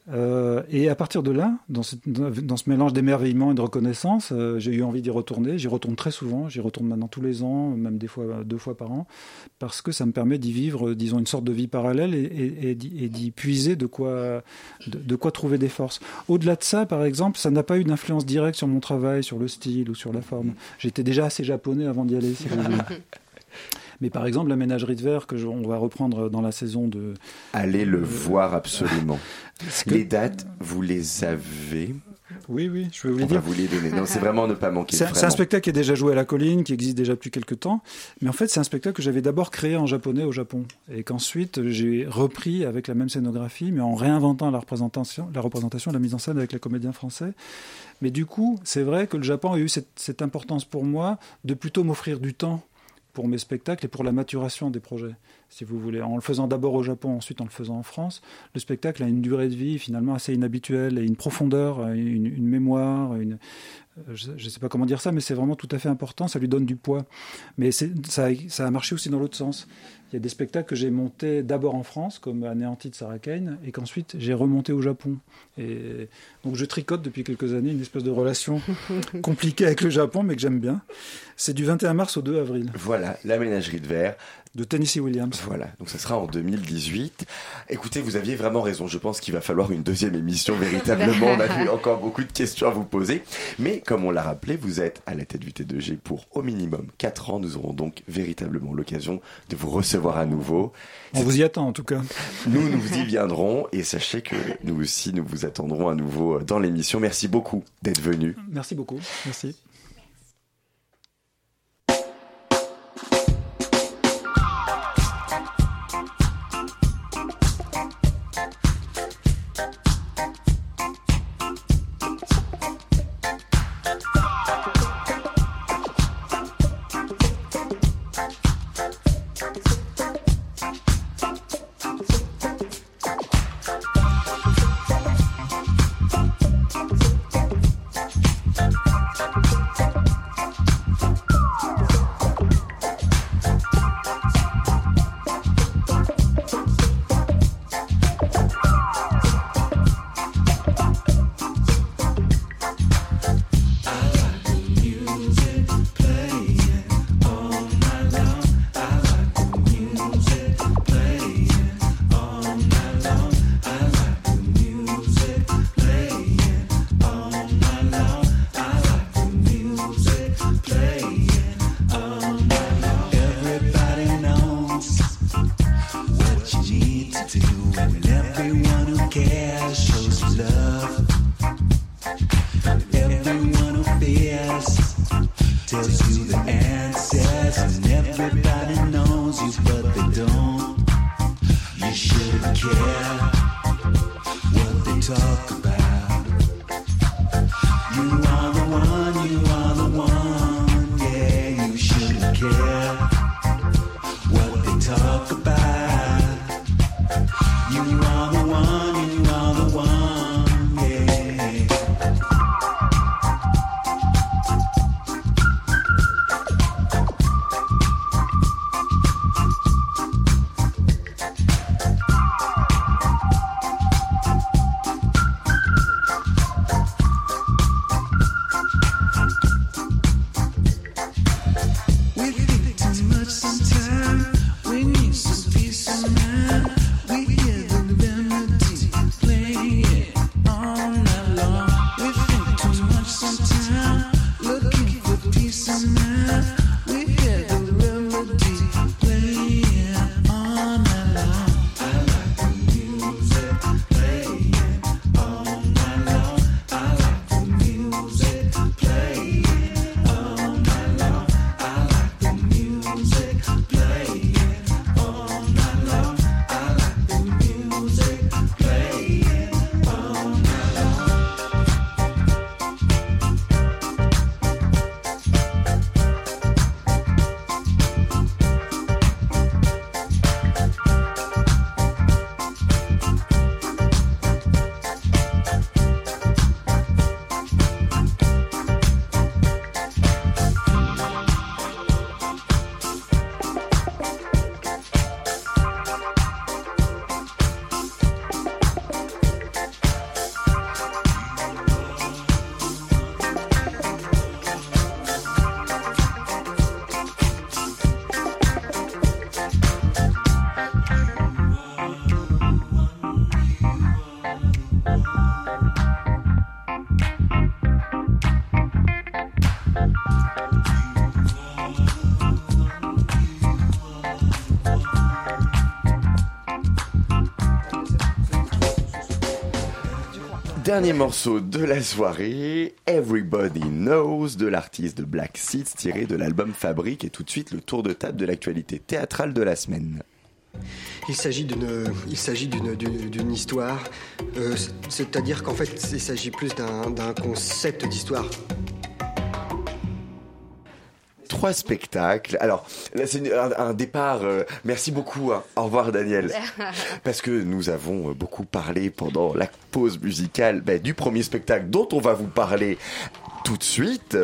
Euh, et à partir de là, dans, ce mélange d'émerveillement et de reconnaissance, euh, j'ai eu envie d'y retourner. J'y retourne très souvent. J'y retourne maintenant tous les ans, même des fois deux fois par an, parce que ça me permet d'y vivre, euh, disons, une sorte de vie parallèle et, d'y puiser de quoi, de, quoi trouver des forces. Au-delà de ça, par exemple, ça n'a pas eu d'influence directe sur mon travail, sur le style ou sur la forme. J'étais déjà assez japonais avant d'y aller. Mais par exemple, la ménagerie de verre que je- on va reprendre dans la saison de. Allez le voir absolument. Que- Les dates, vous les avez Oui, oui, je vais vous les On va vous les donner. Non, c'est vraiment ne pas manquer. C'est c'est un spectacle qui est déjà joué à la colline, qui existe déjà depuis quelques temps. Mais en fait, c'est un spectacle que j'avais d'abord créé en japonais au Japon. Et qu'ensuite, j'ai repris avec la même scénographie, mais en réinventant la représentation, la représentation, la mise en scène avec les comédiens français. Mais du coup, c'est vrai que le Japon a eu cette, cette importance pour moi de plutôt m'offrir du temps pour mes spectacles et pour la maturation des projets, si vous voulez. En le faisant d'abord au Japon, ensuite en le faisant en France, le spectacle a une durée de vie finalement assez inhabituelle et une profondeur, une, mémoire, une, je ne sais pas comment dire ça, mais c'est vraiment tout à fait important, ça lui donne du poids. Mais c'est- ça, a- ça a marché aussi dans l'autre sens. Il y a des spectacles que j'ai montés d'abord en France, comme Anéanti de Sarah Kane, et qu'ensuite j'ai remonté au Japon. Et donc je tricote depuis quelques années une espèce de relation compliquée avec le Japon, mais que j'aime bien. C'est du 21 mars au 2 avril, Voilà, la ménagerie de verre. De Tennessee Williams. Voilà, donc ça sera en 2018. Écoutez, vous aviez vraiment raison. Je pense qu'il va falloir une deuxième émission véritablement. On a eu encore beaucoup de questions à vous poser. Mais comme on l'a rappelé, vous êtes à la tête du T2G pour au minimum 4 ans. Nous aurons donc véritablement l'occasion de vous recevoir à nouveau. On vous y attend en tout cas. Nous, nous y viendrons et sachez que nous aussi, nous vous attendrons à nouveau dans l'émission. Merci beaucoup d'être venu. Merci beaucoup. Merci. Dernier morceau de la soirée, Everybody Knows de l'artiste de Black Seeds tiré de l'album Fabrique et tout de suite le tour de table de l'actualité théâtrale de la semaine. Il s'agit d'une, histoire, euh, c'est-à-dire qu'en fait, il s'agit plus d'un concept d'histoire. Trois spectacles. Alors, là, c'est un départ. euh, merci beaucoup. hein. Au revoir, Daniel. Parce que nous avons euh, beaucoup parlé pendant la pause musicale ben, du premier spectacle dont on va vous parler tout de suite.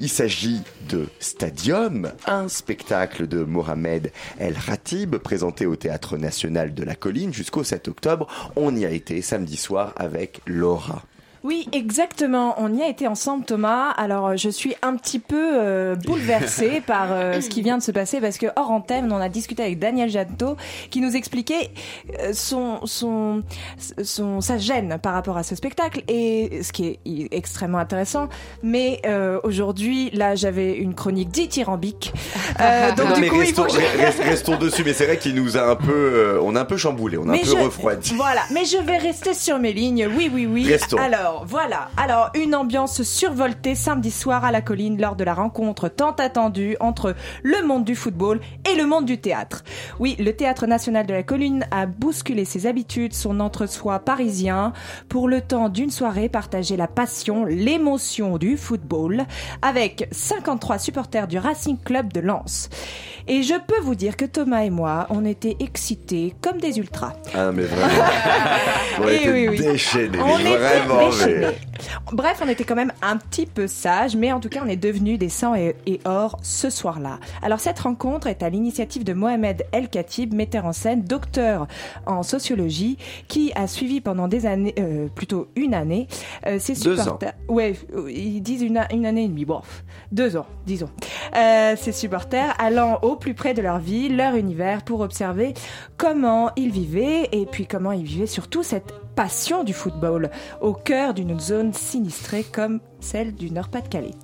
Il s'agit de Stadium, un spectacle de Mohamed El Ratib présenté au Théâtre National de la Colline jusqu'au 7 octobre. On y a été samedi soir avec Laura. Oui, exactement. On y a été ensemble, Thomas. Alors, euh, je suis un petit peu euh, bouleversée par euh, ce qui vient de se passer parce que hors antenne, on a discuté avec Daniel Jadot qui nous expliquait euh, son, son, son, sa gêne par rapport à ce spectacle et ce qui est extrêmement intéressant. Mais euh, aujourd'hui, là, j'avais une chronique dithyrambique. Euh, donc, non, du mais coup, restons, je- restons dessus, mais c'est vrai qu'il nous a un peu, euh, on a un peu chamboulé, on a un peu je, refroidi. Voilà, mais je vais rester sur mes lignes. Oui, oui, oui. Restons. Alors, voilà. Alors, une ambiance survoltée samedi soir à la colline lors de la rencontre tant attendue entre le monde du football et le monde du théâtre. Oui, le théâtre national de la colline a bousculé ses habitudes, son entre-soi parisien, pour le temps d'une soirée partager la passion, l'émotion du football avec 53 supporters du Racing Club de Lens. Et je peux vous dire que Thomas et moi, on était excités comme des ultras. Ah, mais vraiment. on était oui, oui. déchaînés, On était vraiment. Mais-. Bref, on était quand même un petit peu sages, mais en tout cas, on est devenus des sangs et, et or ce soir-là. Alors, cette rencontre est à l'initiative de Mohamed El Khatib, metteur en scène, docteur en sociologie, qui a suivi pendant des années, euh, plutôt une année, euh, ses supporters. Ouais, euh, ils disent une, une année et demie, bon, deux ans, disons. Euh, ses supporters allant au plus près de leur vie, leur univers, pour observer comment ils vivaient et puis comment ils vivaient surtout cette passion du football au cœur d'une zone sinistrée comme celle du Nord-Pas-de-Calais.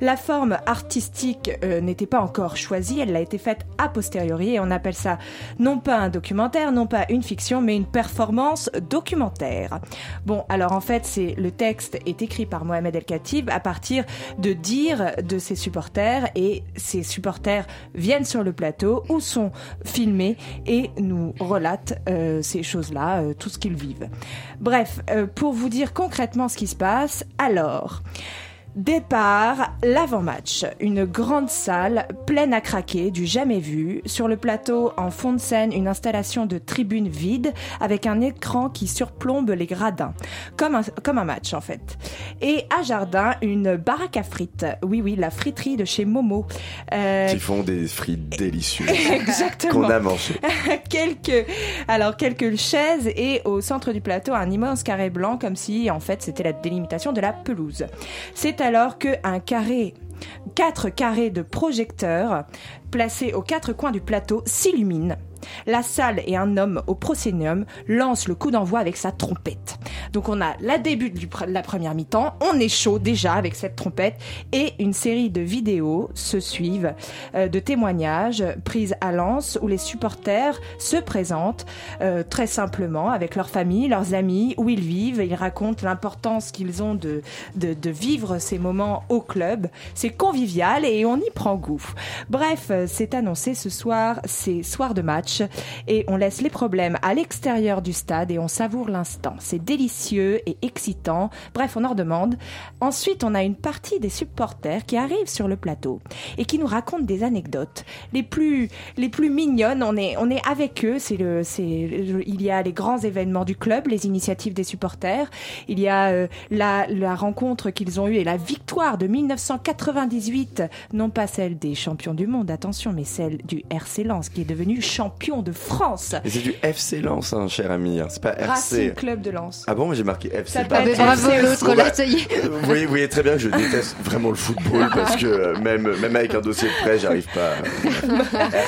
La forme artistique euh, n'était pas encore choisie, elle a été faite a posteriori et on appelle ça non pas un documentaire, non pas une fiction, mais une performance documentaire. Bon, alors en fait, c'est le texte est écrit par Mohamed El Khatib à partir de dires de ses supporters et ces supporters viennent sur le plateau ou sont filmés et nous relatent euh, ces choses-là, euh, tout ce qu'ils vivent. Bref, euh, pour vous dire concrètement ce qui se passe, alors. Départ, l'avant-match. Une grande salle pleine à craquer, du jamais vu. Sur le plateau, en fond de scène, une installation de tribune vide avec un écran qui surplombe les gradins. Comme un, comme un match, en fait. Et à Jardin, une baraque à frites. Oui, oui, la friterie de chez Momo. Euh, Qui font des frites délicieuses. Exactement. Qu'on a mangé. quelques, alors quelques chaises et au centre du plateau un immense carré blanc comme si en fait c'était la délimitation de la pelouse. C'est alors que un carré Quatre carrés de projecteurs placés aux quatre coins du plateau s'illuminent. La salle et un homme au proscénium lancent le coup d'envoi avec sa trompette. Donc on a la début de la première mi-temps, on est chaud déjà avec cette trompette et une série de vidéos se suivent euh, de témoignages prises à Lens où les supporters se présentent euh, très simplement avec leur famille, leurs amis, où ils vivent. Ils racontent l'importance qu'ils ont de, de, de vivre ces moments au club. C'est convivial et on y prend goût. Bref, euh, c'est annoncé ce soir, c'est soir de match et on laisse les problèmes à l'extérieur du stade et on savoure l'instant. C'est délicieux et excitant. Bref, on en redemande. Ensuite, on a une partie des supporters qui arrivent sur le plateau et qui nous racontent des anecdotes les plus les plus mignonnes. On est on est avec eux. C'est le c'est il y a les grands événements du club, les initiatives des supporters. Il y a euh, la la rencontre qu'ils ont eue et la victoire de 1998, non pas celle des champions du monde, attention, mais celle du RC Lens qui est devenu champion de France. Et c'est du FC Lens, hein, cher ami. hein. C'est pas Racing RC. Club de Lens. Ah bon, j'ai marqué FC. Ça pas. Bravo, l'autre, là, ça y est. euh, Vous voyez, vous voyez très bien que je déteste vraiment le football parce que euh, même, même avec un dossier de prêt, j'arrive pas. à-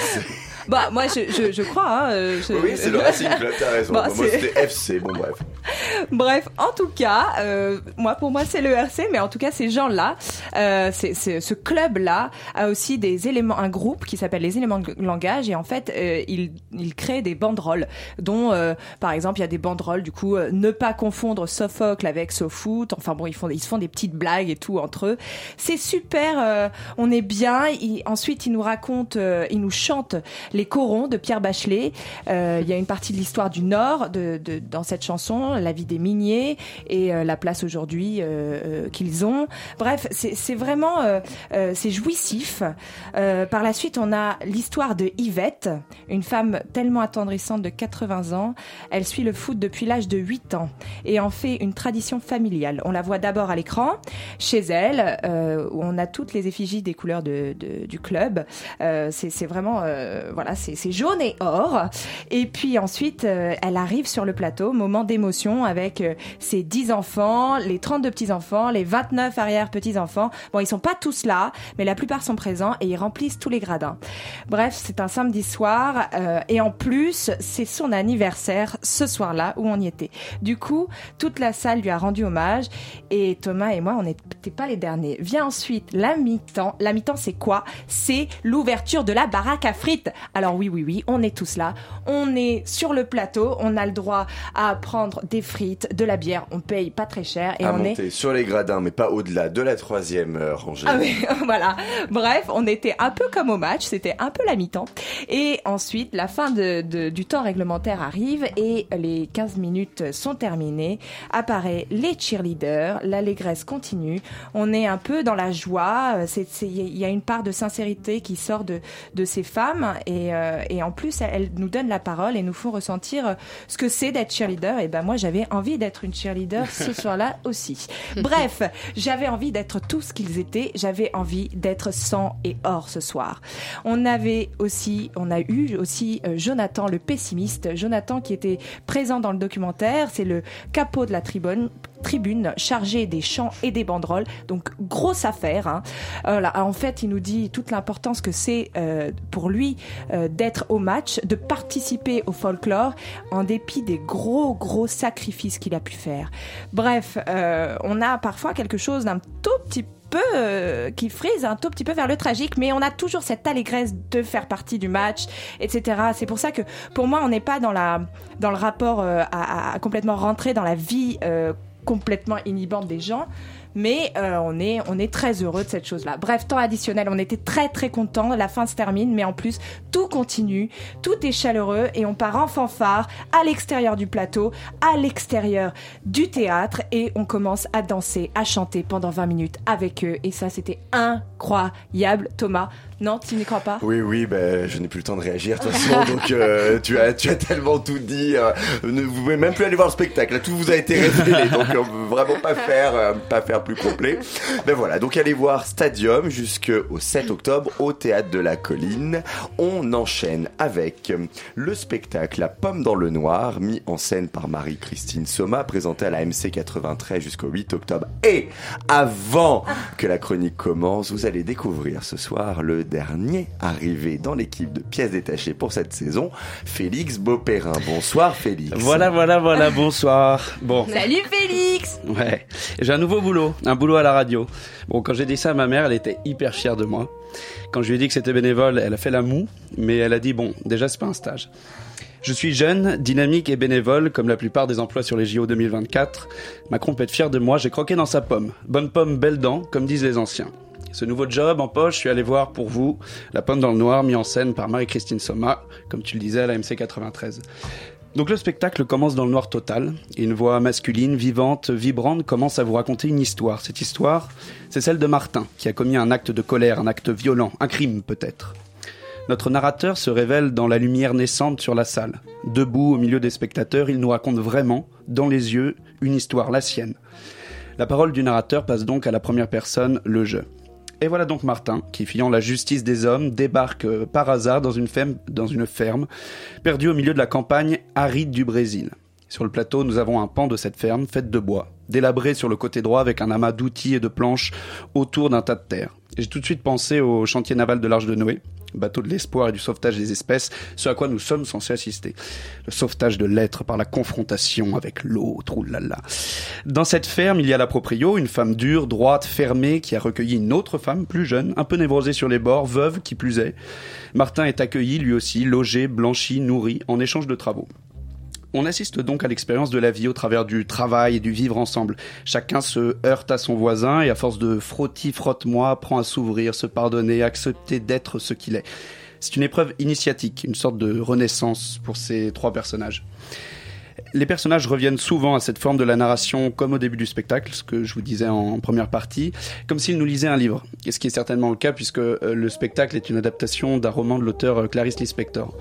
Bah moi je, je, je crois. Hein, euh, je- Oui, c'est le Racing Club, t'as raison. Bah, moi c'est- c'était FC, bon bref. Bref, en tout cas, euh, moi pour moi c'est le RC, mais en tout cas ces gens-là, euh, ce club-là a aussi des éléments, un groupe qui s'appelle les éléments de langage et en fait euh, il, il crée des banderoles, dont euh, par exemple il y a des banderoles du coup ne pas confondre Sophocle avec Sofoot. Enfin bon ils font ils se font des petites blagues et tout entre eux. C'est super, on est bien. Ensuite ils nous racontent, ils nous chantent les corons de Pierre Bachelet. Euh, Il y a une partie de l'histoire du Nord dans cette chanson, la vie des miniers et euh, la place aujourd'hui euh, qu'ils ont. Bref, c'est vraiment c'est jouissif. Par la suite, on a l'histoire de Yvette, une femme tellement attendrissante de 80 ans. Elle suit le foot depuis l'âge de 8 ans et en fait une tradition familiale. On la voit d'abord à l'écran, chez elle, où on a toutes les effigies des couleurs du club. C'est vraiment, euh, voilà, c'est jaune et or. Et puis ensuite, euh, elle arrive sur le plateau, moment d'émotion avec euh, ses 10 enfants, les 32 petits-enfants, les 29 arrière-petits-enfants. Bon, ils sont pas tous là, mais la plupart sont présents et ils remplissent tous les gradins. Bref, c'est un samedi soir euh, et en plus, c'est son anniversaire ce soir-là où on y était. Du coup, toute la salle lui a rendu hommage et Thomas et moi, on n'était pas les derniers. Vient ensuite la mi-temps. La mi-temps, c'est quoi? C'est l'ouverture de la baraque à frites. Alors oui, oui, oui, on est tous là. On est sur le plateau. On a le droit à prendre des frites, de la bière. On paye pas très cher et à on monter est sur les gradins, mais pas au-delà de la troisième rangée. ah oui, voilà. Bref, on était un peu comme au match, c'était un peu la mi-temps. Et ensuite, la fin de, de- du temps réglementaire arrive et les 15 minutes sont terminées. Apparaît les cheerleaders, l'allégresse continue. On est un peu dans la joie. Il y a une part de sincérité qui sort de, de ces femmes et, euh, et en plus, elles, nous donnent la parole et nous font ressentir euh, ce que c'est d'être cheerleader. Et ben moi, j'avais envie d'être une cheerleader ce soir-là aussi. Bref, j'avais envie d'être tout ce qu'ils étaient. J'avais envie d'être sang et or ce soir. On avait aussi, on a eu aussi euh, Jonathan le pessimiste. Jonathan qui était présent dans le documentaire. C'est le capot de la tribune tribune chargée des chants et des banderoles. Donc grosse affaire. hein. Là, en fait, il nous dit toute l'importance que c'est euh, pour lui euh, d'être au match, de participer au folklore en dépit des gros gros sacrifices qu'il a pu faire. Bref, euh, on a parfois quelque chose d'un tout petit peu qui frise un tout petit peu vers le tragique, mais on a toujours cette allégresse de faire partie du match, etc. C'est pour ça que pour moi, on n'est pas dans la dans le rapport à, complètement rentrer dans la vie complètement inhibante des gens. Mais euh, on est on est très heureux de cette chose-là. Bref, temps additionnel, on était très très contents. La fin se termine, mais en plus tout continue, tout est chaleureux et on part en fanfare à l'extérieur du plateau, à l'extérieur du théâtre et on commence à danser, à chanter pendant 20 minutes avec eux. Et ça, c'était incroyable. Thomas, non, tu n'y crois pas? Oui, oui, ben, je n'ai plus le temps de réagir de toute façon, donc euh, tu, as, tu as tellement tout dit. euh, ne, vous pouvez même plus aller voir le spectacle, tout vous a été révélé, donc on peut vraiment pas faire, euh, pas faire plus complet. Ben voilà, donc allez voir Stadium jusqu'au 7 octobre au Théâtre de la Colline. On enchaîne avec le spectacle La Pomme dans le Noir, mis en scène par Marie-Christine Soma, présenté à la MC 93 jusqu'au 8 octobre. Et avant que la chronique commence, vous allez découvrir ce soir le dernier arrivé dans l'équipe de pièces détachées pour cette saison, Félix Beauperrin. Bonsoir Félix. Voilà, voilà, voilà, bonsoir. Bon, Salut Félix ouais, j'ai un nouveau boulot, un boulot à la radio. Bon, quand j'ai dit ça à ma mère, elle était hyper fière de moi. Quand je lui ai dit que c'était bénévole, elle a fait la moue, mais elle a dit bon, déjà c'est pas un stage. Je suis jeune, dynamique et bénévole, comme la plupart des emplois sur les JO 2024. Macron peut être fier de moi, j'ai croqué dans sa pomme. Bonne pomme, belle dent, comme disent les anciens. Ce nouveau job en poche, je suis allé voir pour vous La pomme dans le noir, mis en scène par Marie-Christine Soma, comme tu le disais à la MC 93. Donc le spectacle commence dans le noir total, une voix masculine, vivante, vibrante commence à vous raconter une histoire. Cette histoire, c'est celle de Martin, qui a commis un acte de colère, un acte violent, un crime peut-être. Notre narrateur se révèle dans la lumière naissante sur la salle. Debout au milieu des spectateurs, il nous raconte vraiment, dans les yeux, une histoire, la sienne. La parole du narrateur passe donc à la première personne, le jeu. Et voilà donc Martin, qui, fuyant la justice des hommes, débarque euh, par hasard dans une, ferme, dans une ferme, perdue au milieu de la campagne aride du Brésil. Sur le plateau, nous avons un pan de cette ferme faite de bois, délabré sur le côté droit avec un amas d'outils et de planches autour d'un tas de terre. J'ai tout de suite pensé au chantier naval de l'Arche de Noé, bateau de l'espoir et du sauvetage des espèces, ce à quoi nous sommes censés assister. Le sauvetage de l'être par la confrontation avec l'autre, oulala. Dans cette ferme, il y a la proprio, une femme dure, droite, fermée, qui a recueilli une autre femme plus jeune, un peu névrosée sur les bords, veuve qui plus est. Martin est accueilli, lui aussi, logé, blanchi, nourri, en échange de travaux. On assiste donc à l'expérience de la vie au travers du travail et du vivre ensemble. Chacun se heurte à son voisin et à force de frotti frotte-moi apprend à s'ouvrir, se pardonner, accepter d'être ce qu'il est. C'est une épreuve initiatique, une sorte de renaissance pour ces trois personnages. Les personnages reviennent souvent à cette forme de la narration comme au début du spectacle, ce que je vous disais en première partie, comme s'ils nous lisaient un livre. Et ce qui est certainement le cas puisque euh, le spectacle est une adaptation d'un roman de l'auteur euh, Clarice Lispector.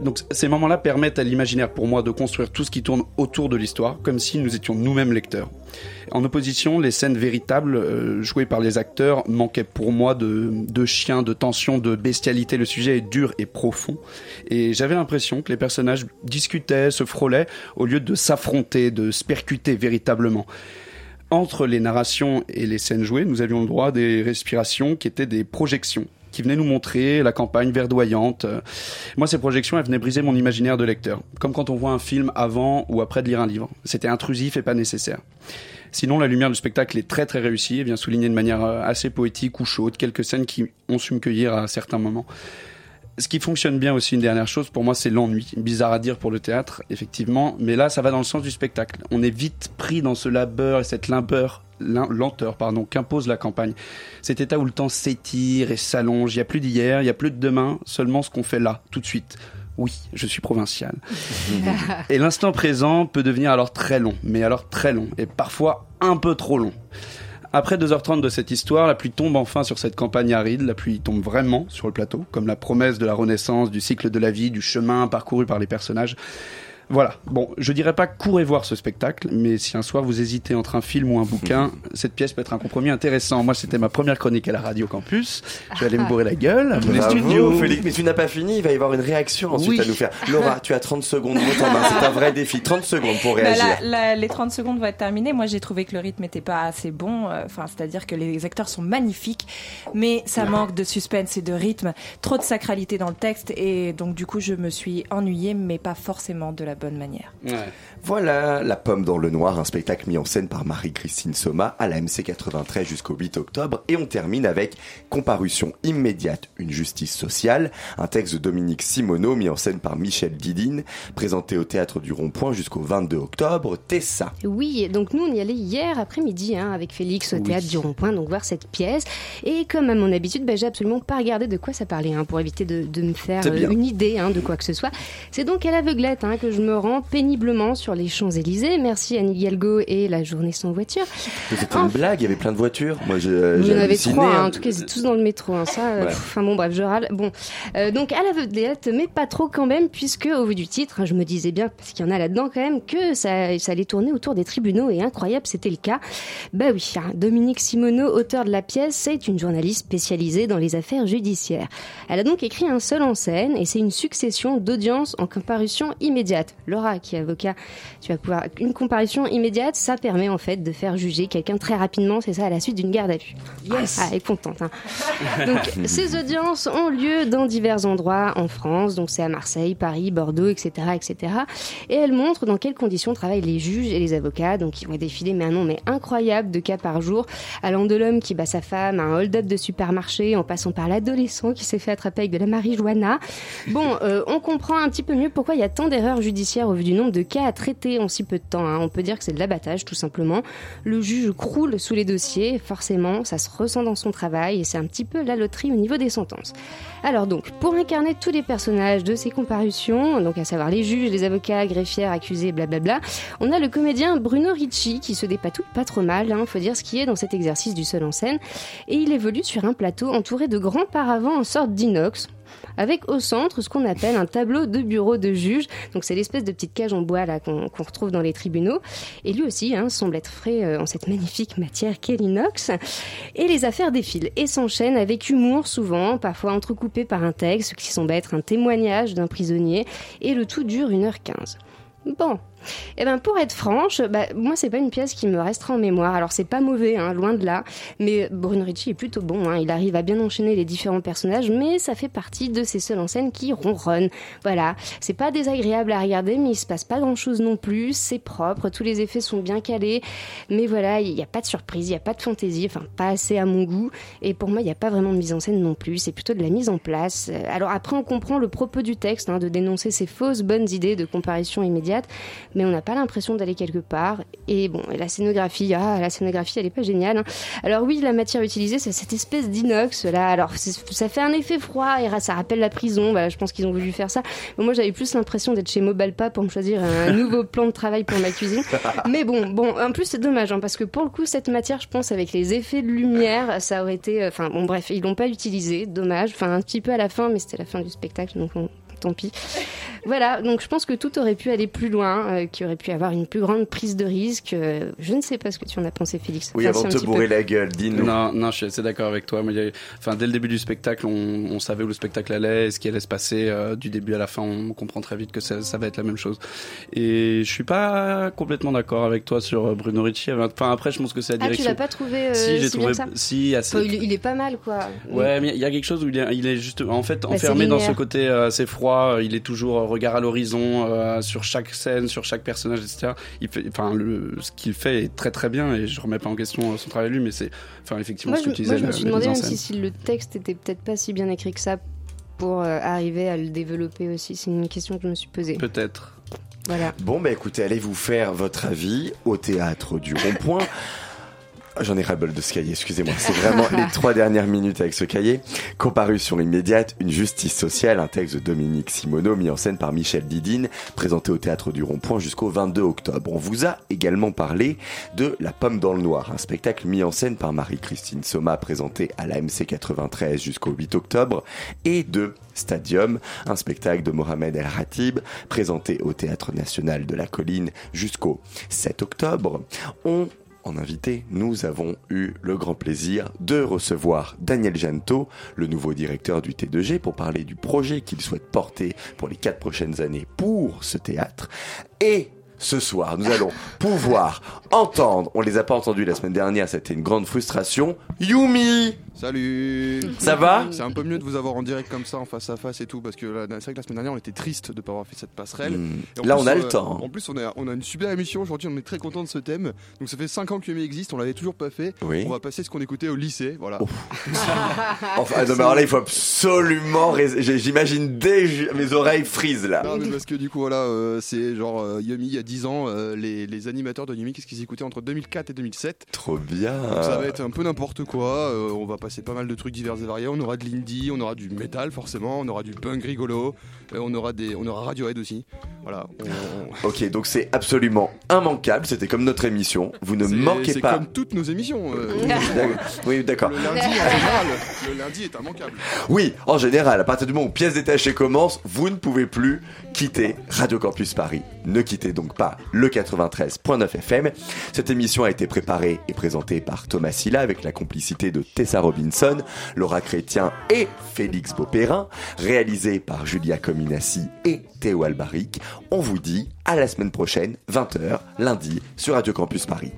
Donc ces moments-là permettent à l'imaginaire pour moi de construire tout ce qui tourne autour de l'histoire, comme si nous étions nous-mêmes lecteurs. En opposition, les scènes véritables euh, jouées par les acteurs manquaient pour moi de, de chien, de tension, de bestialité. Le sujet est dur et profond. Et j'avais l'impression que les personnages discutaient, se frôlaient, au lieu de s'affronter, de se percuter véritablement. Entre les narrations et les scènes jouées, nous avions le droit à des respirations qui étaient des projections qui venaient nous montrer la campagne verdoyante. Moi, ces projections, elles venaient briser mon imaginaire de lecteur, comme quand on voit un film avant ou après de lire un livre. C'était intrusif et pas nécessaire. Sinon, la lumière du spectacle est très très réussie et vient souligner de manière euh, assez poétique ou chaude quelques scènes qui ont su me cueillir à certains moments. Ce qui fonctionne bien aussi, une dernière chose, pour moi, c'est l'ennui. Bizarre à dire pour le théâtre, effectivement, mais là, ça va dans le sens du spectacle. On est vite pris dans ce labeur et cette limbeur, lenteur, pardon, qu'impose la campagne. Cet état où le temps s'étire et s'allonge. Il y a plus d'hier, il y a plus de demain, seulement ce qu'on fait là, tout de suite. Oui, je suis provincial. Et l'instant présent peut devenir alors très long, mais alors très long, et parfois un peu trop long. Après 2h30 de cette histoire, la pluie tombe enfin sur cette campagne aride, la pluie tombe vraiment sur le plateau, comme la promesse de la renaissance, du cycle de la vie, du chemin parcouru par les personnages. Voilà. Bon, je dirais pas courez voir ce spectacle, mais si un soir vous hésitez entre un film ou un bouquin, cette pièce peut être un compromis intéressant. Moi, c'était ma première chronique à la radio campus. Je vais aller me bourrer la gueule les studios. Félix, mais tu n'as pas fini, il va y avoir une réaction ensuite Oui. à nous faire. Laura, tu as 30 secondes, mot en main, c'est un vrai défi. 30 secondes pour Bah, réagir. la- la- les 30 secondes vont être terminées. Moi, j'ai trouvé que le rythme n'était pas assez bon. euh, Enfin, c'est-à-dire que les acteurs sont magnifiques, mais ça manque de suspense et de rythme. Trop de sacralité dans le texte. Et donc, du coup, je me suis ennuyée, mais pas forcément de la bonne manière. Voilà, La Pomme dans le Noir, un spectacle mis en scène par Marie-Christine Soma à la MC 93 jusqu'au 8 octobre. Et on termine avec Comparution immédiate, une justice sociale, un texte de Dominique Simoneau mis en scène par Michel Didine, présenté au Théâtre du Rond-Point jusqu'au 22 octobre. Tessa. Oui, donc nous on y allait hier après-midi hein, avec Félix au Oui. théâtre du Rond-Point, donc voir cette pièce. Et comme à mon habitude, bah, j'ai absolument pas regardé de quoi ça parlait hein, pour éviter de, de me faire euh, une idée hein, de quoi que ce soit. C'est donc à l'aveuglette que je me rends péniblement sur les Champs-Élysées. Merci Anne Hidalgo et la journée sans voiture. C'était une blague, il y avait plein de voitures. Moi, je- Il y j'ai en avait trois, hein. hein. en tout cas, ils étaient tous dans le métro. hein. Ça, Ouais. pff, enfin bon, bref, je râle. Bon, Euh, donc à l'aveuglette, mais pas trop quand même, puisque au vu du titre, je me disais bien, parce qu'il y en a là-dedans quand même, que ça, ça allait tourner autour des tribunaux, et incroyable, c'était le cas. Bah oui, hein, Dominique Simoneau, auteur de la pièce, c'est une journaliste spécialisée dans les affaires judiciaires. Elle a donc écrit un seul en scène, et c'est une succession d'audiences en comparution immédiate. Laura, qui est avocat, tu vas pouvoir une comparution immédiate, ça permet en fait de faire juger quelqu'un très rapidement, c'est ça, à la suite d'une garde à vue. Yes. Ah, elle est contente. Hein. Donc, ces audiences ont lieu dans divers endroits en France, donc c'est à Marseille, Paris, Bordeaux, etc., etc. Et elles montrent dans quelles conditions travaillent les juges et les avocats, donc ils vont défiler, mais un nombre mais incroyable de cas par jour, allant de l'homme qui bat sa femme à un hold-up de supermarché, en passant par l'adolescent qui s'est fait attraper avec de la marijuana. Bon, euh, on comprend un petit peu mieux pourquoi il y a tant d'erreurs judiciaires au vu du nombre de cas à traiter en si peu de temps. hein. On peut dire que c'est de l'abattage, tout simplement. Le juge croule sous les dossiers, forcément, ça se ressent dans son travail et c'est un petit peu la loterie au niveau des sentences. Alors donc, pour incarner tous les personnages de ces comparutions, donc à savoir les juges, les avocats, greffières, accusés, blablabla, on a le comédien Bruno Ricci qui se dépatouille pas trop mal, hein, faut dire ce qui est dans cet exercice du seul en scène, et il évolue sur un plateau entouré de grands paravents en sorte d'inox, avec au centre ce qu'on appelle un tableau de bureau de juge. Donc c'est l'espèce de petite cage en bois là qu'on retrouve dans les tribunaux. Et lui aussi hein, semble être frais euh, en cette magnifique matière qu'est l'inox. Et les affaires défilent et s'enchaînent avec humour souvent, parfois entrecoupé par un texte qui semble être un témoignage d'un prisonnier. Et le tout dure 1h15. Bon. Eh ben pour être franche, bah, moi c'est pas une pièce qui me restera en mémoire. Alors c'est pas mauvais, hein, loin de là. Mais Bruno Ricci est plutôt bon. hein. Il arrive à bien enchaîner les différents personnages, mais ça fait partie de ces seuls en scène qui ronronnent. Voilà, c'est pas désagréable à regarder, mais il se passe pas grand chose non plus. C'est propre, tous les effets sont bien calés. Mais voilà, il n'y a pas de surprise, il n'y a pas de fantaisie, enfin pas assez à mon goût. Et pour moi, il n'y a pas vraiment de mise en scène non plus. C'est plutôt de la mise en place. Alors après, on comprend le propos du texte, hein, de dénoncer ces fausses bonnes idées de comparution immédiate mais on n'a pas l'impression d'aller quelque part. Et bon, et la scénographie, ah, la scénographie, elle est pas géniale. hein. Alors oui, la matière utilisée, c'est cette espèce d'inox là. Alors ça fait un effet froid et ça rappelle la prison. Voilà, je pense qu'ils ont voulu faire ça. Mais moi, j'avais plus l'impression d'être chez Mobalpa pour me choisir un nouveau plan de travail pour ma cuisine. Mais bon, bon, en plus c'est dommage hein, parce que pour le coup, cette matière, je pense, avec les effets de lumière, ça aurait été. euh, Enfin bon, bref, ils l'ont pas utilisé. Dommage. Enfin un petit peu à la fin, mais c'était la fin du spectacle, donc on- tant pis. Voilà, donc je pense que tout aurait pu aller plus loin, euh, qu'il aurait pu avoir une plus grande prise de risque. euh, je ne sais pas ce que tu en as pensé, Félix. Oui, Enfin, avant de te bourrer peu. la gueule, dis-nous. Non, non, je suis assez d'accord avec toi. Mais a- enfin, dès le début du spectacle, on, on savait où le spectacle allait, ce qui allait se passer euh, du début à la fin. On comprend très vite que ça, ça va être la même chose. Et je suis pas complètement d'accord avec toi sur euh, Bruno Ricci. Enfin, après, je pense que c'est la Ah, tu direction. l'as pas trouvé euh, si, j'ai si bien trouvé. que ça Si, assez. Enfin, il, il est pas mal, quoi. Ouais, mais il y a quelque chose où il est, il est juste, en fait, Bah, enfermé dans ce côté assez froid. Euh, Il est toujours euh, regard à l'horizon euh, sur chaque scène, sur chaque personnage, etc. Il fait, enfin, le, ce qu'il fait est très très bien et je remets pas en question son travail lui, mais c'est, enfin, effectivement, Moi, ce que je, tu moi, je me suis demandé même si, le texte était peut-être pas si bien écrit que ça pour euh, arriver à le développer aussi. C'est une question que je me suis posée. Peut-être. Voilà. Bon, bah écoutez, allez vous faire votre avis au théâtre du Rond-Point. J'en ai ras-le-bol de ce cahier, excusez-moi. C'est vraiment les trois dernières minutes avec ce cahier. Comparution immédiate, une justice sociale, un texte de Dominique Simoneau mis en scène par Michel Didine, présenté au théâtre du Rond-Point jusqu'au 22 octobre. On vous a également parlé de La Pomme dans le Noir, un spectacle mis en scène par Marie-Christine Soma, présenté à la MC 93 jusqu'au 8 octobre, et de Stadium, un spectacle de Mohamed El Ratib, présenté au Théâtre National de la Colline jusqu'au 7 octobre. On en invité, nous avons eu le grand plaisir de recevoir Daniel Janto, le nouveau directeur du T2G, pour parler du projet qu'il souhaite porter pour les quatre prochaines années pour ce théâtre. Et ce soir, nous allons pouvoir entendre, on les a pas entendus la semaine dernière, c'était une grande frustration, Yumi Salut Ça va C'est un peu mieux de vous avoir en direct comme ça, en face à face et tout, parce que c'est vrai que la semaine dernière, on était triste de ne pas avoir fait cette passerelle. Hmm. Et Là, plus, on a le euh, temps. En plus, on a, on a une super émission aujourd'hui, on est très content de ce thème. Donc ça fait 5 ans que Yumi existe, on l'avait toujours pas fait. Oui. On va passer ce qu'on écoutait au lycée, voilà. Enfin, non, mais alors là, il faut absolument, j'imagine déjà mes oreilles frisent là. Non, mais parce que du coup, voilà, euh, c'est genre euh, Yumi, il y a 10 ans, euh, les, les animateurs de Yumi, qu'est-ce qu'ils écoutaient entre 2004 et 2007 Trop bien. Donc ça va être un peu n'importe quoi. euh, on va passer pas mal de trucs divers et variés. On aura de l'indie, on aura du métal forcément, on aura du punk rigolo, euh, on aura des, on aura Radiohead aussi. Voilà. on- Ok, donc c'est absolument immanquable. C'était comme notre émission. Vous ne c'est- manquez c'est pas. comme toutes nos émissions. Oui, d'accord. le lundi en général, le lundi est immanquable. Oui, en général, à partir du moment où pièce détachée commence, vous ne pouvez plus quitter Radio Campus Paris. Ne quittez donc le 93.9 FM. Cette émission a été préparée et présentée par Thomas Silla avec la complicité de Tessa Robinson, Laura Chrétien et Félix Beaupérin, réalisée par Julia Cominassi et Théo Albaric. On vous dit à la semaine prochaine, 20h, lundi, sur Radio Campus Paris.